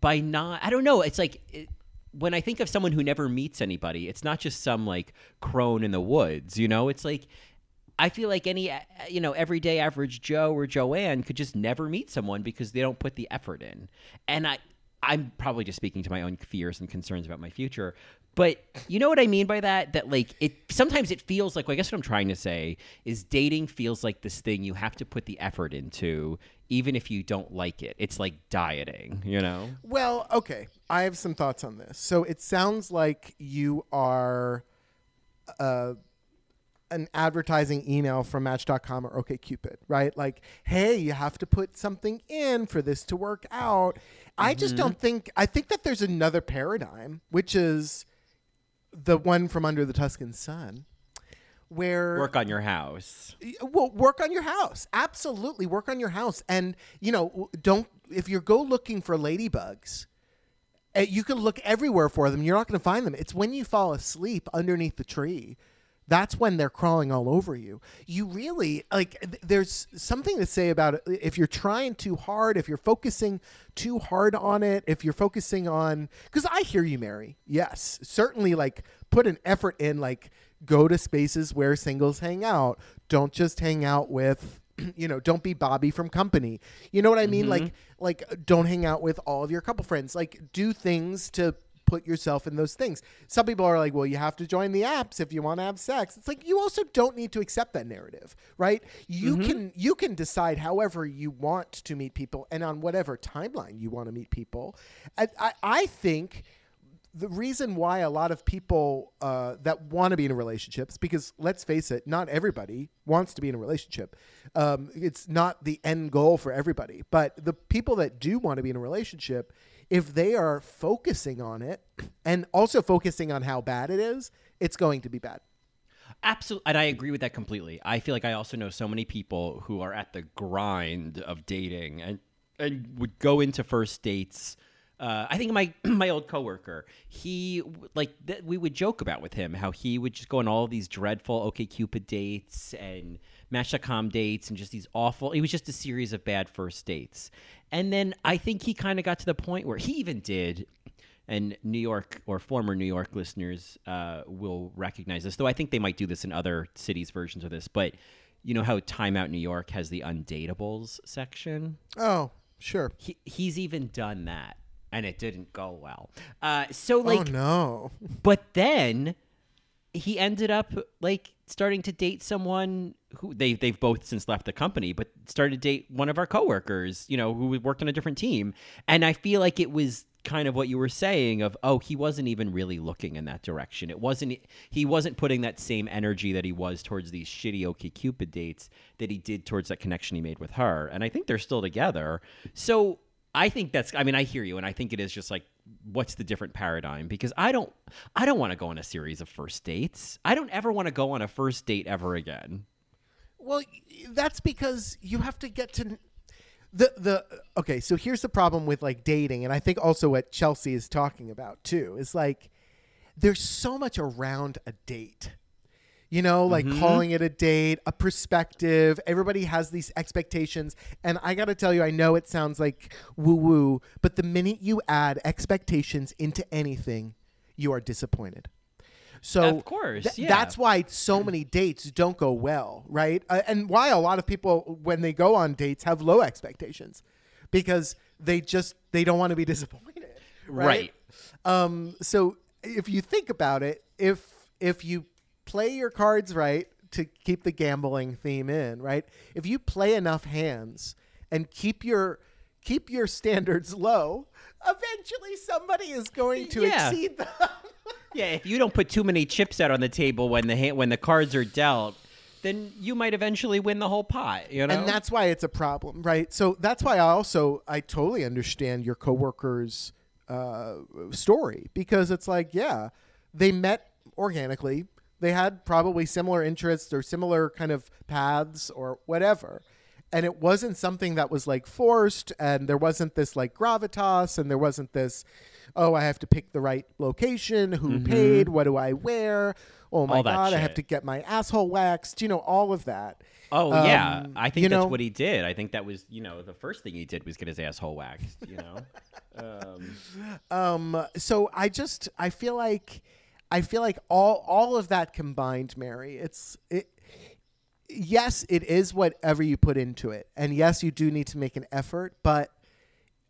[SPEAKER 4] by not, I don't know. It's like. It, when I think of someone who never meets anybody, it's not just some like crone in the woods, you know? It's like I feel like any you know everyday average Joe or Joanne could just never meet someone because they don't put the effort in. And I I'm probably just speaking to my own fears and concerns about my future. But you know what I mean by that? That like it sometimes it feels like well, I guess what I'm trying to say is dating feels like this thing you have to put the effort into even if you don't like it. It's like dieting, you know?
[SPEAKER 3] Well, okay. I have some thoughts on this. So it sounds like you are uh, an advertising email from Match.com or OkCupid, right? Like, hey, you have to put something in for this to work out. I just don't think. I think that there's another paradigm, which is the one from Under the Tuscan Sun, where
[SPEAKER 4] Work on your house.
[SPEAKER 3] well work on your house absolutely work on your house and you know don't if you go looking for ladybugs Eh, you can look everywhere for them. You're not going to find them. It's when you fall asleep underneath the tree that's when they're crawling all over you. You really like th- there's something to say about it if you're trying too hard if you're focusing too hard on it if you're focusing on because i hear you mary. Yes. Certainly like put an effort in like go to spaces where singles hang out. Don't just hang out with you know don't be bobby from company you know what i mean like mm-hmm. like don't hang out with all of your couple friends like do things to put yourself in those things. Some people are like, well, you have to join the apps if you want to have sex. It's like you also don't need to accept that narrative, right? You mm-hmm. can you can decide however you want to meet people and on whatever timeline you want to meet people. And I, I think the reason why a lot of people uh, that want to be in relationships, because let's face it, not everybody wants to be in a relationship. Um, it's not the end goal for everybody. But the people that do want to be in a relationship, if they are focusing on it and also focusing on how bad it is, it's going to be bad.
[SPEAKER 4] Absolutely, and I agree with that completely. I feel like I also know so many people who are at the grind of dating and and would go into first dates. Uh, I think my my old coworker, he like th- we would joke about with him how he would just go on all these dreadful OkCupid dates and Match.com dates and just these awful. It was just a series of bad first dates, and then I think he kind of got to the point where he even did and New York or former New York listeners uh, will recognize this, though I think they might do this in other cities' versions of this. But you know how Time Out New York has the undateables section?
[SPEAKER 3] Oh, sure.
[SPEAKER 4] He, he's even done that, and it didn't go well. Uh, so, like,
[SPEAKER 3] oh no.
[SPEAKER 4] but then he ended up like starting to date someone who they they've both since left the company, but started to date one of our coworkers, you know, who worked on a different team. And I feel like it was kind of what you were saying of oh he wasn't even really looking in that direction it wasn't he wasn't putting that same energy that he was towards these shitty OkCupid dates that he did towards that connection he made with her and i think they're still together so i think that's i mean i hear you and i think it is just like what's the different paradigm because i don't i don't want to go on a series of first dates i don't ever want to go on a first date ever again
[SPEAKER 3] Well, that's because you have to get to the the okay. So here's the problem with like dating, and I think also what Chelsea is talking about too is like there's so much around a date. You know, like calling it a date, a perspective. Everybody has these expectations. And I got to tell you, I know it sounds like woo woo, but the minute you add expectations into anything, you are disappointed. So
[SPEAKER 4] Of course,
[SPEAKER 3] th-
[SPEAKER 4] yeah.
[SPEAKER 3] that's why so many dates don't go well, right? Uh, and why a lot of people when they go on dates have low expectations because they just they don't want to be disappointed, right? Um, so if you think about it, if if you play your cards right to keep the gambling theme in, right? If you play enough hands and keep your keep your standards low, eventually somebody is going to
[SPEAKER 4] Yeah.
[SPEAKER 3] exceed them.
[SPEAKER 4] Yeah, if you don't put too many chips out on the table when the ha- when the cards are dealt, then you might eventually win the whole pot. You know,
[SPEAKER 3] and that's why it's a problem right so that's why i also i totally understand your coworkers uh, story because it's like yeah they met organically they had probably similar interests or similar kind of paths or whatever. And it wasn't something that was like forced and there wasn't this like gravitas and there wasn't this oh i have to pick the right location who paid what do i wear? Oh my god i have to get my asshole waxed you know all of that.
[SPEAKER 4] Oh
[SPEAKER 3] Um,
[SPEAKER 4] yeah, I think that's
[SPEAKER 3] know-
[SPEAKER 4] what he did. I think that was you know the first thing he did was get his asshole waxed. You know, um,
[SPEAKER 3] Um, so I just I feel like I feel like all all of that combined, Mary. It's it. Yes, it is whatever you put into it, and yes, you do need to make an effort, but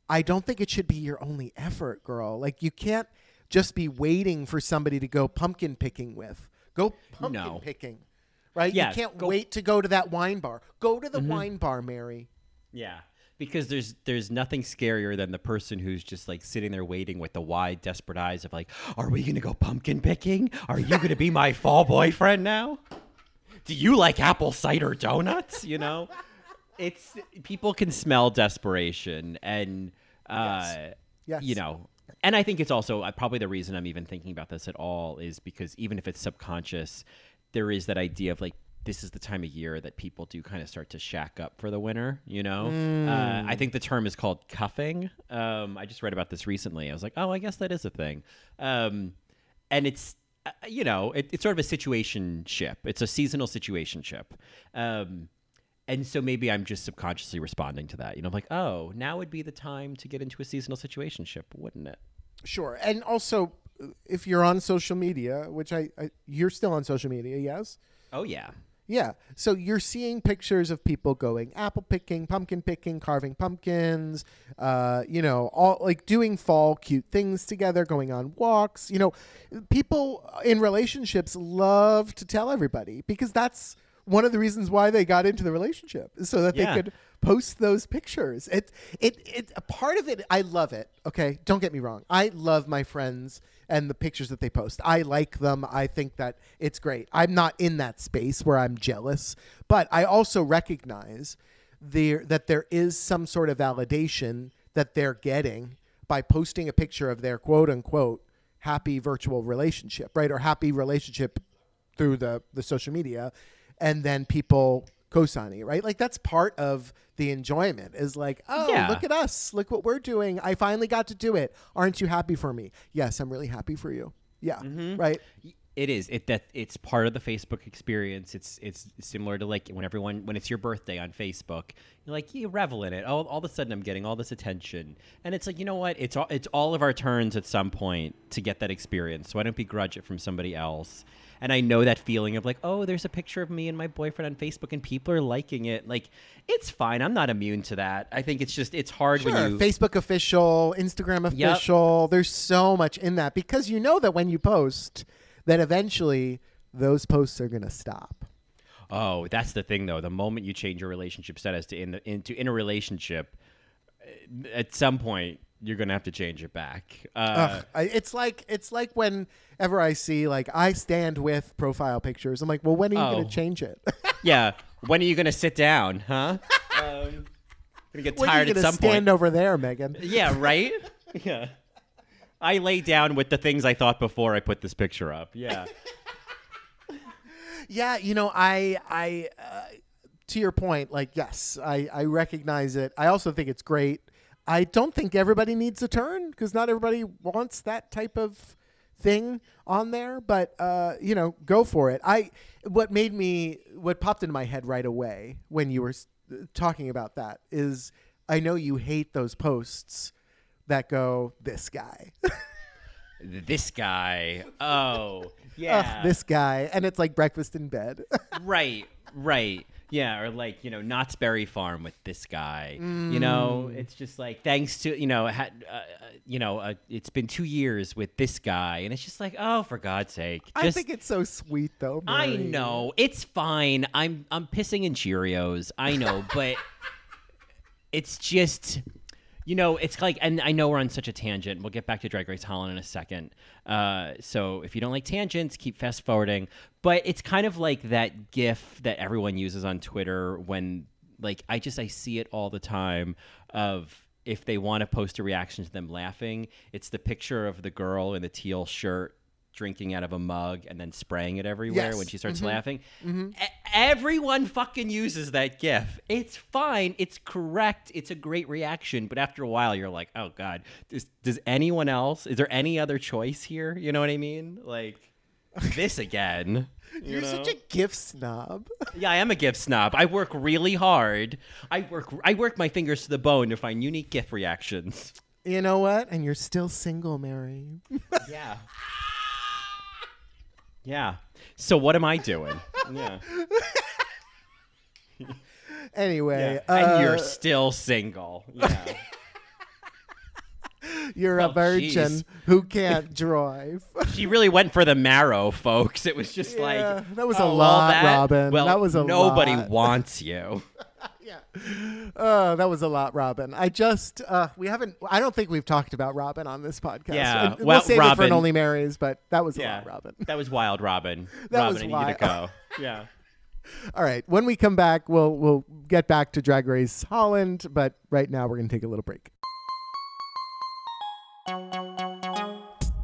[SPEAKER 3] I don't think it should be your only effort, girl. Like you can't just be waiting for somebody to go pumpkin picking with. Go pumpkin
[SPEAKER 4] No.
[SPEAKER 3] picking, right?
[SPEAKER 4] Yeah,
[SPEAKER 3] you can't
[SPEAKER 4] go-
[SPEAKER 3] wait to go to that wine bar. Go to the mm-hmm. wine bar, Mary.
[SPEAKER 4] yeah, because there's there's nothing scarier than the person who's just like sitting there waiting with the wide, desperate eyes of like, are we gonna go pumpkin picking? Are you gonna be my fall boyfriend now? Do you like apple cider donuts? You know, it's people can smell desperation and uh,
[SPEAKER 3] Yes.
[SPEAKER 4] you know. And I think it's also uh, probably the reason I'm even thinking about this at all is because even if it's subconscious, there is that idea of like this is the time of year that people do kind of start to shack up for the winter. You know, uh, I think the term is called cuffing. Um, I just read about this recently. I was like, oh, I guess that is a thing. Um, and it's uh, you know it, it's sort of a situation ship. It's a seasonal situation ship. Um, and so maybe I'm just subconsciously responding to that. You know, I'm like, oh, now would be the time to get into a seasonal situationship, wouldn't it?
[SPEAKER 3] Sure, and also if you're on social media, which I, I you're still on social media, yes.
[SPEAKER 4] Oh yeah,
[SPEAKER 3] Yeah. So you're seeing pictures of people going apple picking, pumpkin picking, carving pumpkins, uh, you know, all like doing fall cute things together, going on walks. You know, people in relationships love to tell everybody because that's one of the reasons why they got into the relationship so that
[SPEAKER 4] Yeah.
[SPEAKER 3] they could post those pictures. It it it a part of it I love it. Okay? Don't get me wrong. I love my friends and the pictures that they post. I like them. I think that it's great. I'm not in that space where I'm jealous, but I also recognize there that there is some sort of validation that they're getting by posting a picture of their quote unquote happy virtual relationship, right? Or happy relationship through the the social media and then people co-signing it, right? Like that's part of the enjoyment is like, oh,
[SPEAKER 4] Yeah.
[SPEAKER 3] look at us. Look what we're doing. I finally got to do it. Aren't you happy for me? Yes, I'm really happy for you. Yeah. Mm-hmm. Right.
[SPEAKER 4] It is. It that it's part of the Facebook experience. It's it's similar to like when everyone when it's your birthday on Facebook, you're like you revel in it. All, all of a sudden, I'm getting all this attention, and it's like you know what? It's all it's all of our turns at some point to get that experience. So I don't begrudge it from somebody else. And I know that feeling of like, oh, there's a picture of me and my boyfriend on Facebook, and people are liking it. Like, it's fine. I'm not immune to that. I think it's just it's hard
[SPEAKER 3] Sure.
[SPEAKER 4] when you
[SPEAKER 3] Facebook official, Instagram
[SPEAKER 4] Yep.
[SPEAKER 3] official. There's so much in that because you know that when you post, that eventually those posts are going to stop.
[SPEAKER 4] Oh, that's the thing though. The moment you change your relationship status to in the, into in a relationship, uh, at some point you're gonna have to change it back. Uh,
[SPEAKER 3] Ugh, I, it's like it's like whenever I see like I stand with profile pictures. I'm like, well, when are you
[SPEAKER 4] Oh.
[SPEAKER 3] going to change it?
[SPEAKER 4] yeah. When are you gonna sit down, huh? um, gonna get
[SPEAKER 3] when are
[SPEAKER 4] tired
[SPEAKER 3] you
[SPEAKER 4] at some
[SPEAKER 3] stand
[SPEAKER 4] point.
[SPEAKER 3] over there, Megan?
[SPEAKER 4] yeah. Right. yeah. I lay down with the things I thought before I put this picture up. Yeah.
[SPEAKER 3] Yeah, you know, I, I, uh, to your point, like, yes, I, I recognize it. I also think it's great. I don't think everybody needs a turn because not everybody wants that type of thing on there. But uh, you know, go for it. I, what made me, what popped into my head right away when you were talking about that is, I know you hate those posts that go, this guy,
[SPEAKER 4] this guy. Oh.
[SPEAKER 3] Ugh,
[SPEAKER 4] Yeah.
[SPEAKER 3] this guy, and it's like breakfast in bed.
[SPEAKER 4] right right yeah or like you know knott's berry farm with this guy you know
[SPEAKER 3] Mm.
[SPEAKER 4] it's just like thanks to you know had, uh, uh, you know uh, it's been two years with this guy and it's just like oh for god's sake
[SPEAKER 3] I think it's so sweet though.
[SPEAKER 4] I know it's fine. I'm I'm pissing in Cheerios. I know, but it's just you know it's like and I know we're on such a tangent. We'll get back to Drag Race Holland in a second. Uh, so if you don't like tangents, keep fast forwarding. But it's kind of like that GIF that everyone uses on Twitter when like I just I see it all the time of if they want to post a reaction to them laughing, it's the picture of the girl in the teal shirt drinking out of a mug and then spraying it everywhere
[SPEAKER 3] Yes.
[SPEAKER 4] when she starts mm-hmm. laughing. Mm-hmm. E- everyone fucking uses that gif. It's fine. It's correct. It's a great reaction. But after a while, you're like, oh god, does does anyone else? Is there any other choice here? You know what I mean? Like this again. you
[SPEAKER 3] You're such a gift snob.
[SPEAKER 4] Yeah, I am a GIF snob. I work really hard. I work I work my fingers to the bone to find unique GIF reactions.
[SPEAKER 3] You know what? And you're still single, Mary.
[SPEAKER 4] Yeah. Yeah. So what am I doing? Yeah.
[SPEAKER 3] anyway,
[SPEAKER 4] yeah. and you're
[SPEAKER 3] uh,
[SPEAKER 4] still single. Yeah.
[SPEAKER 3] you're a
[SPEAKER 4] Oh,
[SPEAKER 3] virgin
[SPEAKER 4] jeez.
[SPEAKER 3] who can't drive.
[SPEAKER 4] she really went for the marrow, folks. It was just
[SPEAKER 3] Yeah,
[SPEAKER 4] like
[SPEAKER 3] that was a
[SPEAKER 4] oh, all
[SPEAKER 3] lot,
[SPEAKER 4] that?
[SPEAKER 3] Robin.
[SPEAKER 4] Well,
[SPEAKER 3] That was a
[SPEAKER 4] nobody
[SPEAKER 3] lot.
[SPEAKER 4] wants you.
[SPEAKER 3] Yeah. Uh, that was a lot, Robin. I just uh, we haven't. I don't think we've talked about Robin on this podcast.
[SPEAKER 4] Yeah,
[SPEAKER 3] And
[SPEAKER 4] well,
[SPEAKER 3] we'll save it for
[SPEAKER 4] Robin-
[SPEAKER 3] an Only Marys, but that was a
[SPEAKER 4] Yeah,
[SPEAKER 3] lot, Robin.
[SPEAKER 4] that was wild, Robin.
[SPEAKER 3] That
[SPEAKER 4] Robin,
[SPEAKER 3] was
[SPEAKER 4] I
[SPEAKER 3] wild.
[SPEAKER 4] you to go. Yeah.
[SPEAKER 3] All right. When we come back, we'll we'll get back to Drag Race Holland, but right now we're gonna take a little break.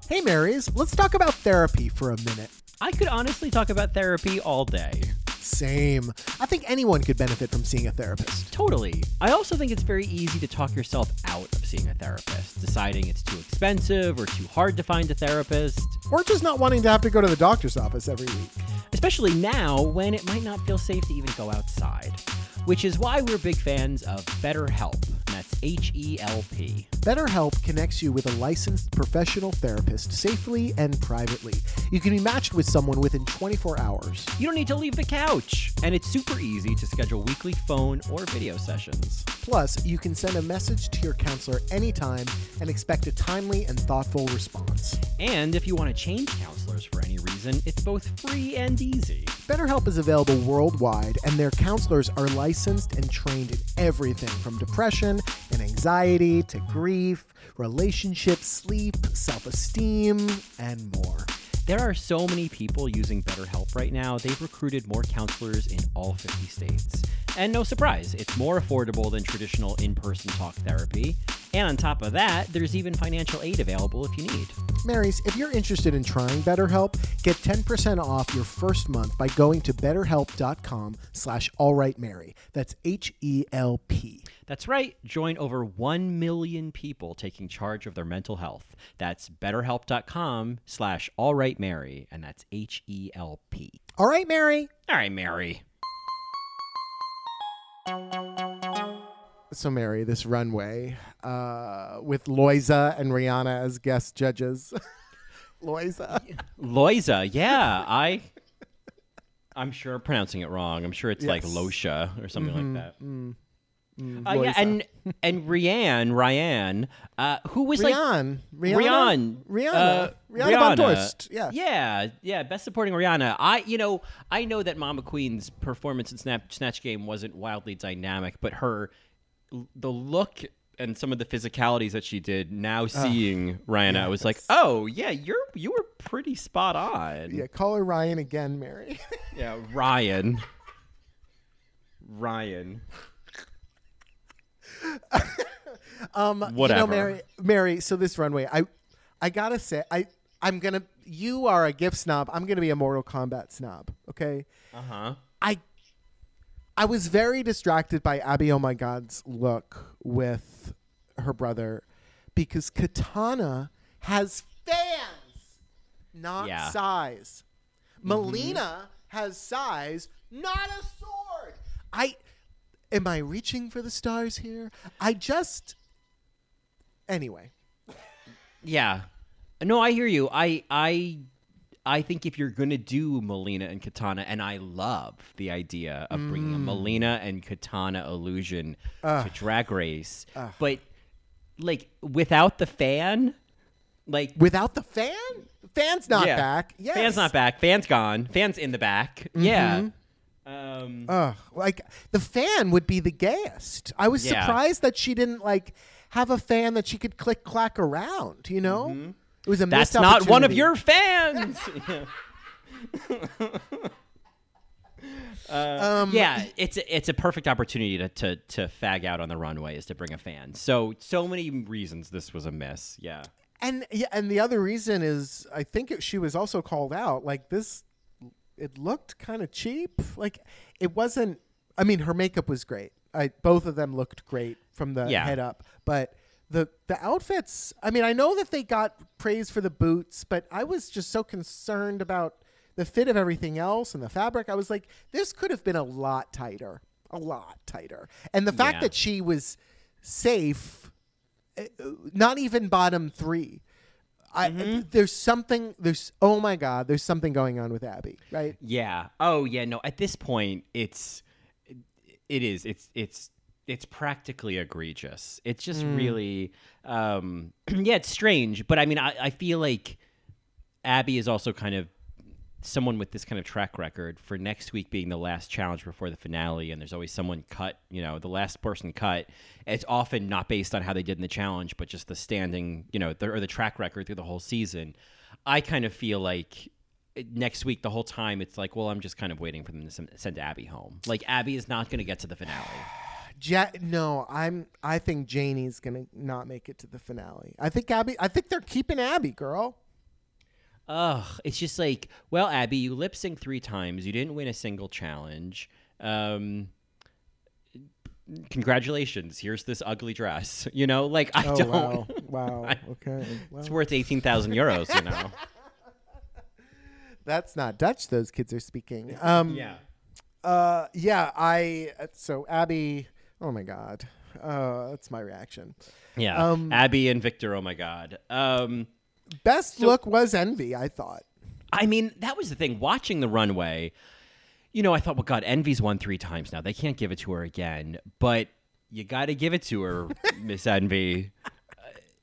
[SPEAKER 3] Hey, Marys, let's talk about therapy for a minute.
[SPEAKER 4] I could honestly talk about therapy all day.
[SPEAKER 3] Same. I think anyone could benefit from seeing a therapist.
[SPEAKER 4] Totally. I also think it's very easy to talk yourself out of seeing a therapist, deciding it's too expensive or too hard to find a therapist,
[SPEAKER 3] Or just not wanting to have to go to the doctor's office every week.
[SPEAKER 4] especially now when it might not feel safe to even go outside. Which is why we're big fans of BetterHelp. That's H E L P.
[SPEAKER 3] BetterHelp connects you with a licensed professional therapist safely and privately. You can be matched with someone within 24 hours.
[SPEAKER 4] You don't need to leave the couch, and it's super easy to schedule weekly phone or video sessions.
[SPEAKER 3] Plus, you can send a message to your counselor anytime and expect a timely and thoughtful response.
[SPEAKER 4] And if you want to change counselors for any reason, it's both free and easy.
[SPEAKER 3] BetterHelp is available worldwide, and their counselors are licensed and trained in everything from depression and anxiety to grief, relationships, sleep, self esteem, and more.
[SPEAKER 4] There are so many people using BetterHelp right now, they've recruited more counselors in all 50 states. And no surprise, it's more affordable than traditional in person talk therapy. And on top of that, there's even financial aid available if you need.
[SPEAKER 3] Marys, if you're interested in trying BetterHelp, get 10% off your first month by going to betterhelp.com slash allrightmary. That's H-E-L-P.
[SPEAKER 4] That's right. Join over 1 million people taking charge of their mental health. That's betterhelp.com slash allrightmary, and that's H-E-L-P.
[SPEAKER 3] All right, Mary.
[SPEAKER 4] All right, Mary.
[SPEAKER 3] So, Mary, this runway uh, with Loiza and Rihanna as guest judges. Loiza.
[SPEAKER 4] Loiza, yeah, I... I'm sure I'm pronouncing it wrong. I'm sure it's like
[SPEAKER 3] Yes.
[SPEAKER 4] Losha or something like that.
[SPEAKER 3] Mm,
[SPEAKER 4] Uh, yeah, and and Rianne, Ryan, uh, who was like
[SPEAKER 3] Rihanna. Rihanna.
[SPEAKER 4] Rihanna,
[SPEAKER 3] Rihanna.
[SPEAKER 4] uh,
[SPEAKER 3] Rihanna Von Dorst. Yeah.
[SPEAKER 4] yeah, yeah. Best supporting Rihanna. I, you know, I know that Mama Queen's performance in Snap, Snatch Game wasn't wildly dynamic, but her, the look and some of the physicalities that she did. Now seeing Rihanna, I was like, oh yeah, you're you were pretty spot on.
[SPEAKER 3] Yeah, call her Ryan again, Mary.
[SPEAKER 4] Yeah, Ryan. Ryan.
[SPEAKER 3] Um,
[SPEAKER 4] Whatever.
[SPEAKER 3] You know, Mary, Mary. So this runway, I, I gotta say, I, I'm gonna. You are a gift snob. I'm gonna be a Mortal Kombat snob. Okay.
[SPEAKER 4] Uh huh.
[SPEAKER 3] I, I was very distracted by Abby Oh My God's look with her brother, because Katana has fans, not
[SPEAKER 4] Yeah.
[SPEAKER 3] sais.
[SPEAKER 4] Mm-hmm.
[SPEAKER 3] Mileena has sais, not a sword. I am I reaching for the stars here? I just anyway.
[SPEAKER 4] Yeah. No, I hear you. I I I think if you're gonna do Mileena and Katana, and I love the idea of bringing a mm. Mileena and Katana illusion to Drag Race, but like without the fan, like
[SPEAKER 3] Without the fan, fan's not
[SPEAKER 4] yeah.
[SPEAKER 3] back. Yes.
[SPEAKER 4] fan's not back. Fan's gone. Fan's in the back. Mm-hmm. Yeah. Um,
[SPEAKER 3] Ugh, like the fan would be the gayest. I was
[SPEAKER 4] Yeah.
[SPEAKER 3] surprised that she didn't like have a fan that she could click clack around. You know, mm-hmm. It was a
[SPEAKER 4] that's not one of your fans. Uh,
[SPEAKER 3] Um,
[SPEAKER 4] yeah, it's a, it's a perfect opportunity to, to to fag out on the runway is to bring a fan. So so many reasons this was a miss. Yeah.
[SPEAKER 3] And yeah, and the other reason is I think it, she was also called out. Like this, it looked kind of cheap. Like it wasn't. I mean, her makeup was great. I both of them looked great from the
[SPEAKER 4] Yeah.
[SPEAKER 3] head up, but the the outfits. I mean, I know that they got praise for the boots, but I was just so concerned about the fit of everything else and the fabric. I was like, this could have been a lot tighter, a lot tighter. And the fact
[SPEAKER 4] Yeah.
[SPEAKER 3] that she was safe uh, not even bottom three. I,
[SPEAKER 4] Mm-hmm.
[SPEAKER 3] There's something. There's oh my god. There's something going on with Abby, right?
[SPEAKER 4] Yeah. Oh yeah. No. At this point, it's it is. It's it's it's practically egregious. It's just really um yeah. It's strange, but I mean, I, I feel like Abby is also kind of someone with this kind of track record for next week being the last challenge before the finale and there's always someone cut you know the last person cut it's often not based on how they did in the challenge but just the standing you know the, or the track record through the whole season i kind of feel like next week the whole time it's like well i'm just kind of waiting for them to send, send abby home like abby is not going to get to the finale
[SPEAKER 3] Ja- no, I'm. I think Janey's gonna not make it to the finale. I think Abby. I think they're keeping Abby, girl.
[SPEAKER 4] Ugh, it's just like, well, Abby, you lip sync three times. You didn't win a single challenge. Um, congratulations. Here's this ugly dress. You know, like I
[SPEAKER 3] Oh
[SPEAKER 4] don't.
[SPEAKER 3] wow, wow. Okay, well,
[SPEAKER 4] It's worth eighteen thousand euros. You know.
[SPEAKER 3] that's not Dutch. Those kids are speaking. Um,
[SPEAKER 4] yeah.
[SPEAKER 3] Uh, yeah. I. uh, So Abby. Oh my god. Uh, that's my reaction.
[SPEAKER 4] Yeah,
[SPEAKER 3] Um,
[SPEAKER 4] Abby and Victor. Oh my god. Um,
[SPEAKER 3] Best look was Envy, I thought.
[SPEAKER 4] I mean, that was the thing. Watching the runway, you know, I thought, well, God, Envy's won three times now. They can't give it to her again. But you got to give it to her, Miss Envy. Uh,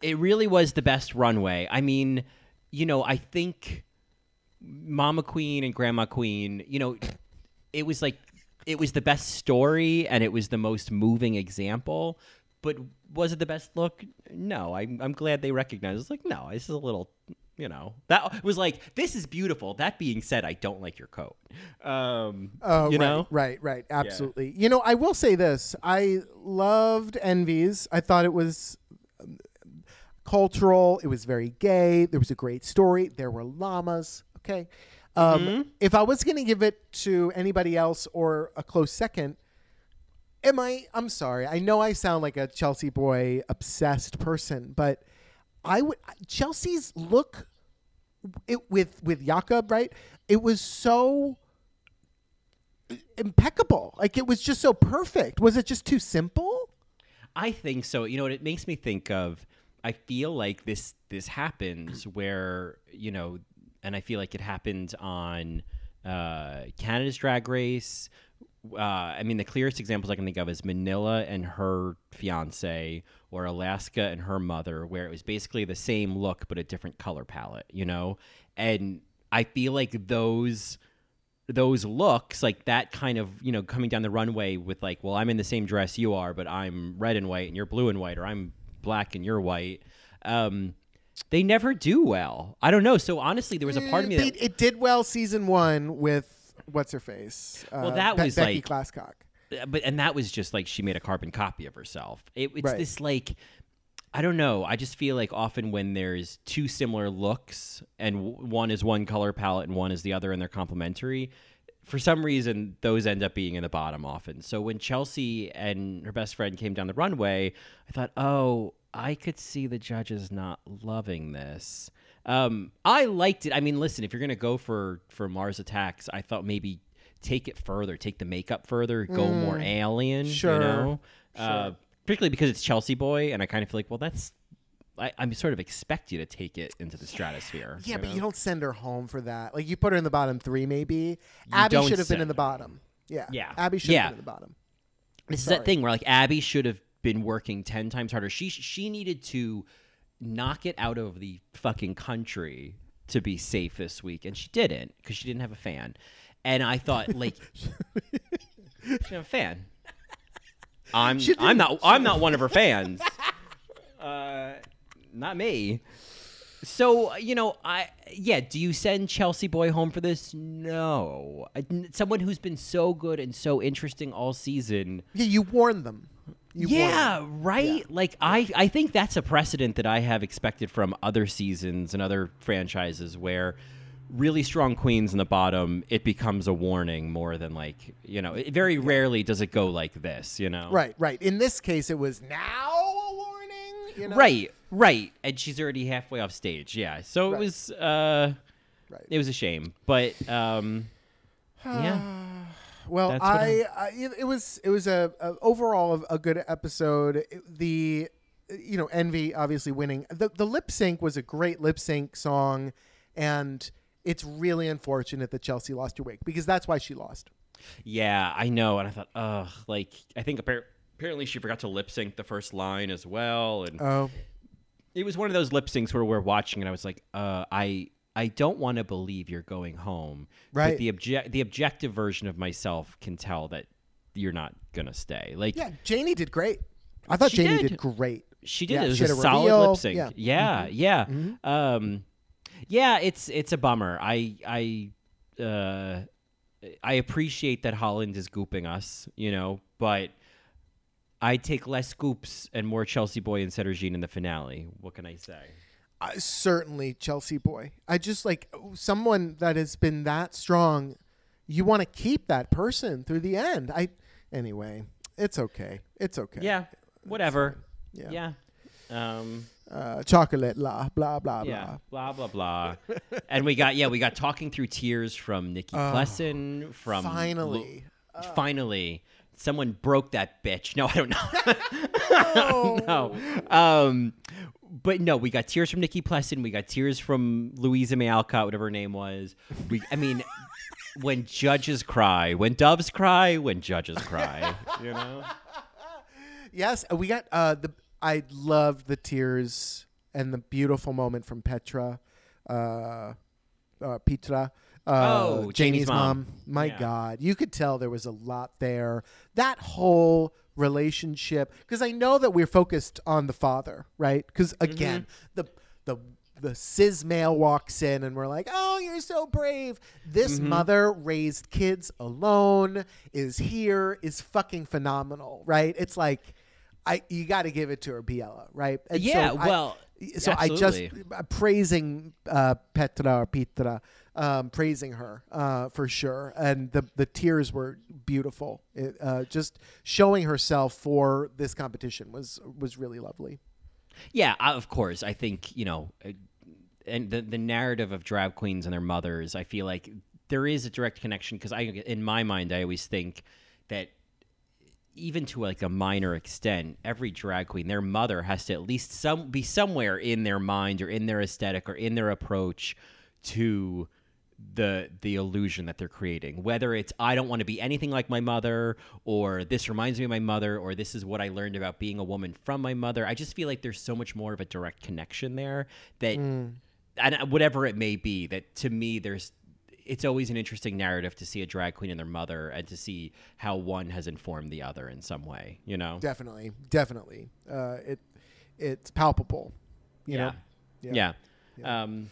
[SPEAKER 4] It really was the best runway. I mean, you know, I think Mama Queen and Grandma Queen, you know, it was like it was the best story and it was the most moving example. But was it the best look? No. I'm, I'm glad they recognized. It. It's like, no, this is a little, you know, that was like, this is beautiful. That being said, I don't like your coat. Um,
[SPEAKER 3] Oh,
[SPEAKER 4] you
[SPEAKER 3] right,
[SPEAKER 4] know,
[SPEAKER 3] right, right, absolutely. You know, I will say this: I loved Envy's. I thought it was um, cultural. It was very gay. There was a great story. There were llamas. Okay. Um,
[SPEAKER 4] Mm-hmm.
[SPEAKER 3] If I was going to give it to anybody else or a close second, am I? I'm sorry. I know I sound like a Chelsea boy obsessed person, but I would Chelsea's look it with with Jakob right. It was so impeccable. Like it was just so perfect. Was it just too simple?
[SPEAKER 4] I think so. You know what it makes me think of? I feel like this this happens where you know, and I feel like it happened on uh, Canada's Drag Race. Uh, I mean, the clearest examples I can think of is Manila and her fiance, or Alaska and her mother, where it was basically the same look but a different color palette. You know, and I feel like those those looks like that kind of you know coming down the runway with like well i'm in the same dress you are but i'm red and white and you're blue and white or i'm black and you're white um they never do well i don't know so honestly there was a part of me
[SPEAKER 3] They-
[SPEAKER 4] that
[SPEAKER 3] it did well season one with what's her face. Uh,
[SPEAKER 4] Well, that
[SPEAKER 3] Be-
[SPEAKER 4] was
[SPEAKER 3] Becky
[SPEAKER 4] like-
[SPEAKER 3] Glasscock.
[SPEAKER 4] but and that was just like she made a carbon copy of herself it, it's
[SPEAKER 3] Right.
[SPEAKER 4] this like i don't know i just feel like often when there's two similar looks and w- one is one color palette and one is the other and they're complementary for some reason those end up being in the bottom often so when chelsea and her best friend came down the runway i thought oh i could see the judges not loving this um, i liked it i mean listen if you're gonna go for for mars attacks i thought maybe take it further take the makeup further go more alien
[SPEAKER 3] Mm. Sure,
[SPEAKER 4] you know uh, particularly because it's Chelsea Boy, and I kind of feel like, well, that's I, I'm sort of expect you to take it into the stratosphere.
[SPEAKER 3] Yeah, but
[SPEAKER 4] know?
[SPEAKER 3] you don't send her home for that. Like you put her in the bottom three, maybe. Abby should have been in the bottom. Yeah,
[SPEAKER 4] Yeah.
[SPEAKER 3] Abby should
[SPEAKER 4] Yeah.
[SPEAKER 3] have been in the bottom.
[SPEAKER 4] This is that thing where like Abby should have been working ten times harder. She she needed to knock it out of the fucking country to be safe this week, and she didn't because she didn't have a fan. And I thought like she didn't have a fan. I'm I'm
[SPEAKER 3] didn't-
[SPEAKER 4] I'm not one of her fans. Uh, not me. So you know, I yeah. Do you send Chelsea Boy home for this? No. I- Someone who's been so good and so interesting all season.
[SPEAKER 3] Yeah, you warned them. You
[SPEAKER 4] yeah,
[SPEAKER 3] them.
[SPEAKER 4] right. Like I, I think that's a precedent that I have expected from other seasons and other franchises where really strong queens in the bottom, it becomes a warning more than like you know. It, very rarely does it go like this. You know.
[SPEAKER 3] Right, right. In this case, it was now a warning. You know?
[SPEAKER 4] Right, right, and she's already halfway off stage. Yeah, so
[SPEAKER 3] Right.
[SPEAKER 4] it was, uh,
[SPEAKER 3] Right.
[SPEAKER 4] it was a shame, but um, yeah,
[SPEAKER 3] Well, I, I it was it was a, a overall a, a good episode. It- the you know envy obviously winning. The the lip sync was a great lip sync song, and it's really unfortunate that Chelsea lost her wig because that's why she lost.
[SPEAKER 4] yeah, I know, and I thought, ugh, like I think appar- apparently she forgot to lip sync the first line as well, and
[SPEAKER 3] Oh,
[SPEAKER 4] it was one of those lip syncs where we're watching, and I was like, uh, I. I don't want to believe you're going home.
[SPEAKER 3] Right.
[SPEAKER 4] But the object, the objective version of myself can tell that you're not gonna stay. Like,
[SPEAKER 3] yeah, Janey did great. I thought Janey
[SPEAKER 4] did.
[SPEAKER 3] did, great.
[SPEAKER 4] She did.
[SPEAKER 3] Yeah,
[SPEAKER 4] it was
[SPEAKER 3] she
[SPEAKER 4] a
[SPEAKER 3] a
[SPEAKER 4] solid lip sync.
[SPEAKER 3] Yeah.
[SPEAKER 4] Yeah, yeah. Um, yeah, it's it's a bummer. I I uh, I appreciate that Holland is gooping us, you know, but I'd take less scoops and more Chelsea Boy and Sederginne in the finale. What can I say?
[SPEAKER 3] Uh, certainly Chelsea boy. I just like someone that has been that strong. You want to keep that person through the end. I anyway. It's okay. It's okay.
[SPEAKER 4] Yeah, whatever.
[SPEAKER 3] Yeah.
[SPEAKER 4] Yeah. Um,
[SPEAKER 3] Uh, chocolate la blah blah
[SPEAKER 4] yeah,
[SPEAKER 3] blah.
[SPEAKER 4] blah blah blah, and we got yeah we got talking through tears from Nikkie Plessen from
[SPEAKER 3] finally.
[SPEAKER 4] Lu- finally someone broke that bitch. No, I don't know. no. Um, but no, we got tears from Nikkie Plessen. We got tears from Louisa May Alcott, whatever her name was. We, I mean, when judges cry, when doves cry, when judges cry, you know.
[SPEAKER 3] Yes, uh, we got uh the I loved the tears and the beautiful moment from Petra, uh, uh Petra. Uh,
[SPEAKER 4] Oh,
[SPEAKER 3] Janey's,
[SPEAKER 4] Janey's
[SPEAKER 3] mom.
[SPEAKER 4] mom.
[SPEAKER 3] My
[SPEAKER 4] Yeah.
[SPEAKER 3] God, you could tell there was a lot there. That whole relationship, because I know that we're focused on the father, right? Because again, the the the cis male walks in and we're like, "Oh, you're so brave." This mother raised kids alone, is here, is fucking phenomenal, right? It's like, I you got to give it to her, Biella, right? And so
[SPEAKER 4] Yeah,
[SPEAKER 3] I-
[SPEAKER 4] well,
[SPEAKER 3] so I just uh, praising uh, Petra or Petra, um, praising her uh, for sure, and the the tears were beautiful. It, uh, just showing herself for this competition was was really lovely.
[SPEAKER 4] Yeah, uh, of course. I think you know, uh, and the the narrative of drag queens and their mothers. I feel like there is a direct connection because I, in my mind, I always think that even to like a minor extent, every drag queen, their mother has to at least some be somewhere in their mind or in their aesthetic or in their approach to the the illusion that they're creating. Whether it's i don't want to be anything like my mother or this reminds me of my mother or this is what i learned about being a woman from my mother. I just feel like there's so much more of a direct connection there that and uh, whatever it may be that to me there's it's always an interesting narrative to see a drag queen and their mother and to see how one has informed the other in some way you know
[SPEAKER 3] Definitely, definitely, uh, it it's palpable. You
[SPEAKER 4] yeah.
[SPEAKER 3] know,
[SPEAKER 4] yeah. Um,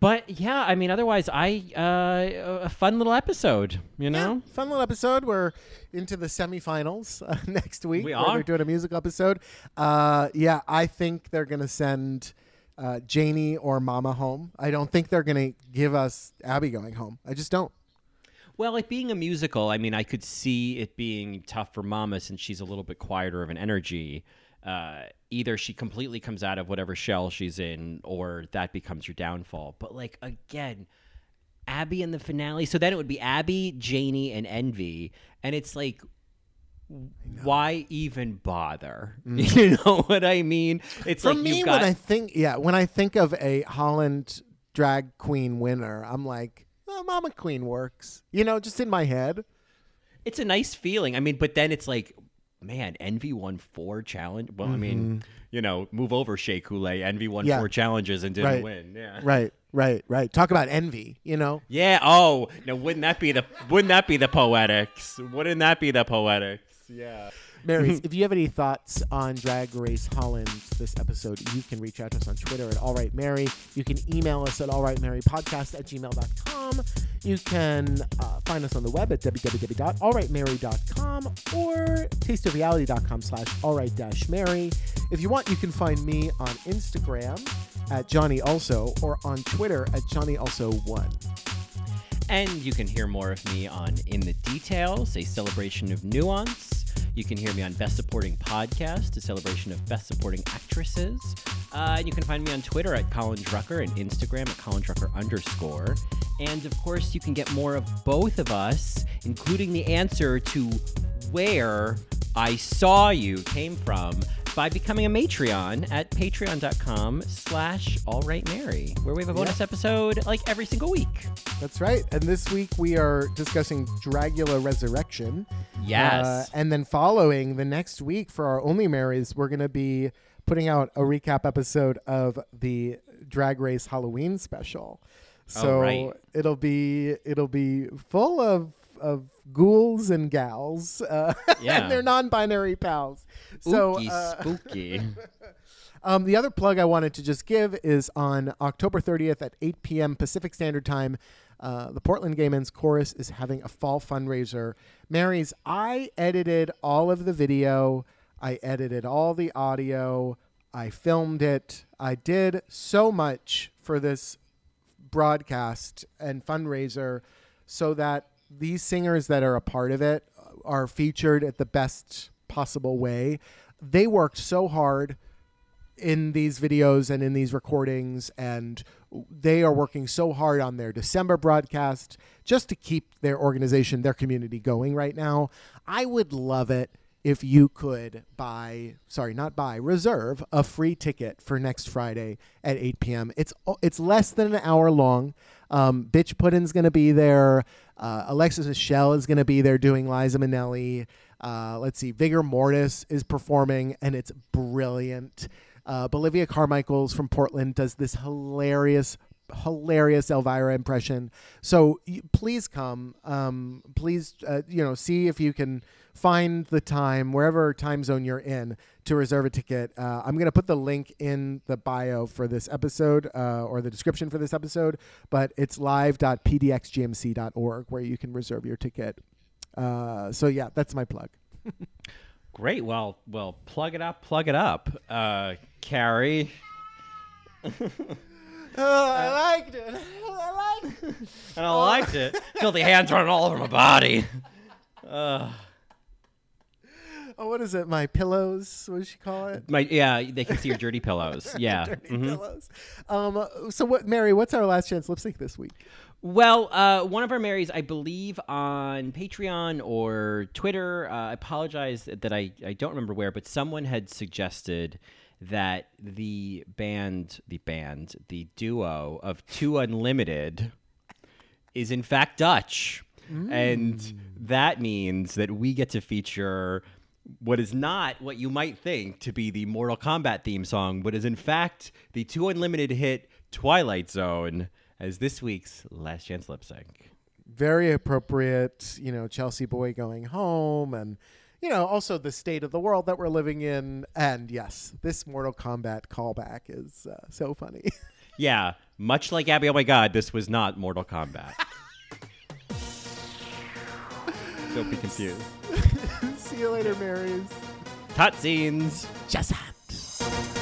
[SPEAKER 4] but yeah, I mean, otherwise, I uh, a fun little episode, you know.
[SPEAKER 3] Yeah, fun little episode. We're into the semifinals uh, next week.
[SPEAKER 4] We are.
[SPEAKER 3] They're doing a musical episode. Uh, yeah, I think they're gonna send uh, Janey or Mama home. I don't think they're gonna give us Abby going home. I just don't.
[SPEAKER 4] Well, like being a musical, I mean, I could see it being tough for Mama since she's a little bit quieter of an energy. Uh, either she completely comes out of whatever shell she's in, or that becomes your downfall. But like again, Abby in the finale. So then it would be Abby, Janey, and Envy, and it's like. Why even bother? You know what I mean? It's
[SPEAKER 3] For
[SPEAKER 4] like
[SPEAKER 3] me,
[SPEAKER 4] got
[SPEAKER 3] when I think, yeah, when I think of a Holland drag queen winner, I'm like, oh, Mama Queen works. You know, just in my head.
[SPEAKER 4] it's a nice feeling. I mean, but then it's like, man, Envy won four challenge. Well, I mean, you know, move over Shea Coulee. Envy won
[SPEAKER 3] Mm-hmm. Yeah.
[SPEAKER 4] four challenges and didn't
[SPEAKER 3] Right.
[SPEAKER 4] win. Yeah.
[SPEAKER 3] Right, right, right. Talk about envy. You know.
[SPEAKER 4] Yeah. Oh, no, wouldn't that be the wouldn't that be the poetics? Wouldn't that be the poetics? Yeah.
[SPEAKER 3] Marys, if you have any thoughts on Drag Race Holland this episode, you can reach out to us on Twitter at All Right Mary. You can email us at allrightmarypodcast at gmail.com. You can uh, find us on the web at www.allrightmary.com or tasteofreality.com slash allright-mary. If you want, you can find me on Instagram at Johnny Also or on Twitter at Johnny Also One.
[SPEAKER 4] And you can hear more of me on In the Details, a celebration of nuance. You can hear me on Best Supporting Podcast, a celebration of Best Supporting Actresses. Uh, and you can find me on Twitter at Colin Drucker and Instagram at Colin Drucker underscore. And of course, you can get more of both of us, including the answer to where I saw you came from by becoming a Matreon at patreon.com slash allrightmary, where we have a bonus episode like every single week.
[SPEAKER 3] That's right. And this week we are discussing Dragula Resurrection.
[SPEAKER 4] Yes.
[SPEAKER 3] Uh, and then following the next week for our Only Marys, we're going to be putting out a recap episode of the Drag Race Halloween special. So
[SPEAKER 4] right.
[SPEAKER 3] it'll be it'll be full of of ghouls and gals, uh,
[SPEAKER 4] Yeah.
[SPEAKER 3] and their non-binary pals. So
[SPEAKER 4] Spooky,
[SPEAKER 3] uh,
[SPEAKER 4] spooky.
[SPEAKER 3] um, the other plug I wanted to just give is on October 30th at 8 p.m. Pacific Standard Time. Uh, the Portland Gay Men's Chorus is having a fall fundraiser. Marys, I edited all of the video. I edited all the audio. I filmed it. I did so much for this broadcast and fundraiser so that these singers that are a part of it are featured at the best possible way. They worked so hard in these videos and in these recordings, and they are working so hard on their December broadcast just to keep their organization, their community going right now. I would love it if you could buy, sorry, not buy, reserve a free ticket for next Friday at 8 p.m. It's it's less than an hour long. Um, Bitch Puddin's going to be there. Uh, Alexis Michelle is going to be there doing Liza Minnelli. Uh, let's see, Vigor Mortis is performing, and it's brilliant. Uh, Bolivia Carmichael's from Portland does this hilarious, hilarious Elvira impression. So please come. Um, please, uh, you know, see if you can find the time wherever time zone you're in to reserve a ticket. Uh, I'm going to put the link in the bio for this episode uh, or the description for this episode, but it's live.pdxgmc.org where you can reserve your ticket. Uh, so yeah, that's my plug.
[SPEAKER 4] Great. Well, well, plug it up, plug it up, uh, Carrie.
[SPEAKER 3] Oh, I liked it. I liked it.
[SPEAKER 4] And I liked it. Filthy hands running all over my body. Uh,
[SPEAKER 3] Oh, what is it? My pillows? What does she call it?
[SPEAKER 4] my yeah, they can see your dirty pillows. Yeah.
[SPEAKER 3] Dirty
[SPEAKER 4] mhm.
[SPEAKER 3] pillows. Um. So what, Mary? What's our last chance lip sync this week?
[SPEAKER 4] Well, uh, one of our Marys, I believe, on Patreon or Twitter. Uh, I apologize that I, I don't remember where, but someone had suggested that the band, the band, the duo of Two Unlimited is in fact Dutch. And that means that we get to feature what is not what you might think to be the Mortal Kombat theme song, but is in fact the Two Unlimited hit Twilight Zone as this week's Last Chance Lip Sync.
[SPEAKER 3] Very appropriate. You know, Chelsea boy going home, and you know, also the state of the world that we're living in. And yes, this Mortal Kombat callback is uh, so funny.
[SPEAKER 4] Yeah, much like Abby, oh my god, this was not Mortal Kombat. Don't be confused.
[SPEAKER 3] See you later, Marys.
[SPEAKER 4] Cutscenes.
[SPEAKER 3] Just
[SPEAKER 5] First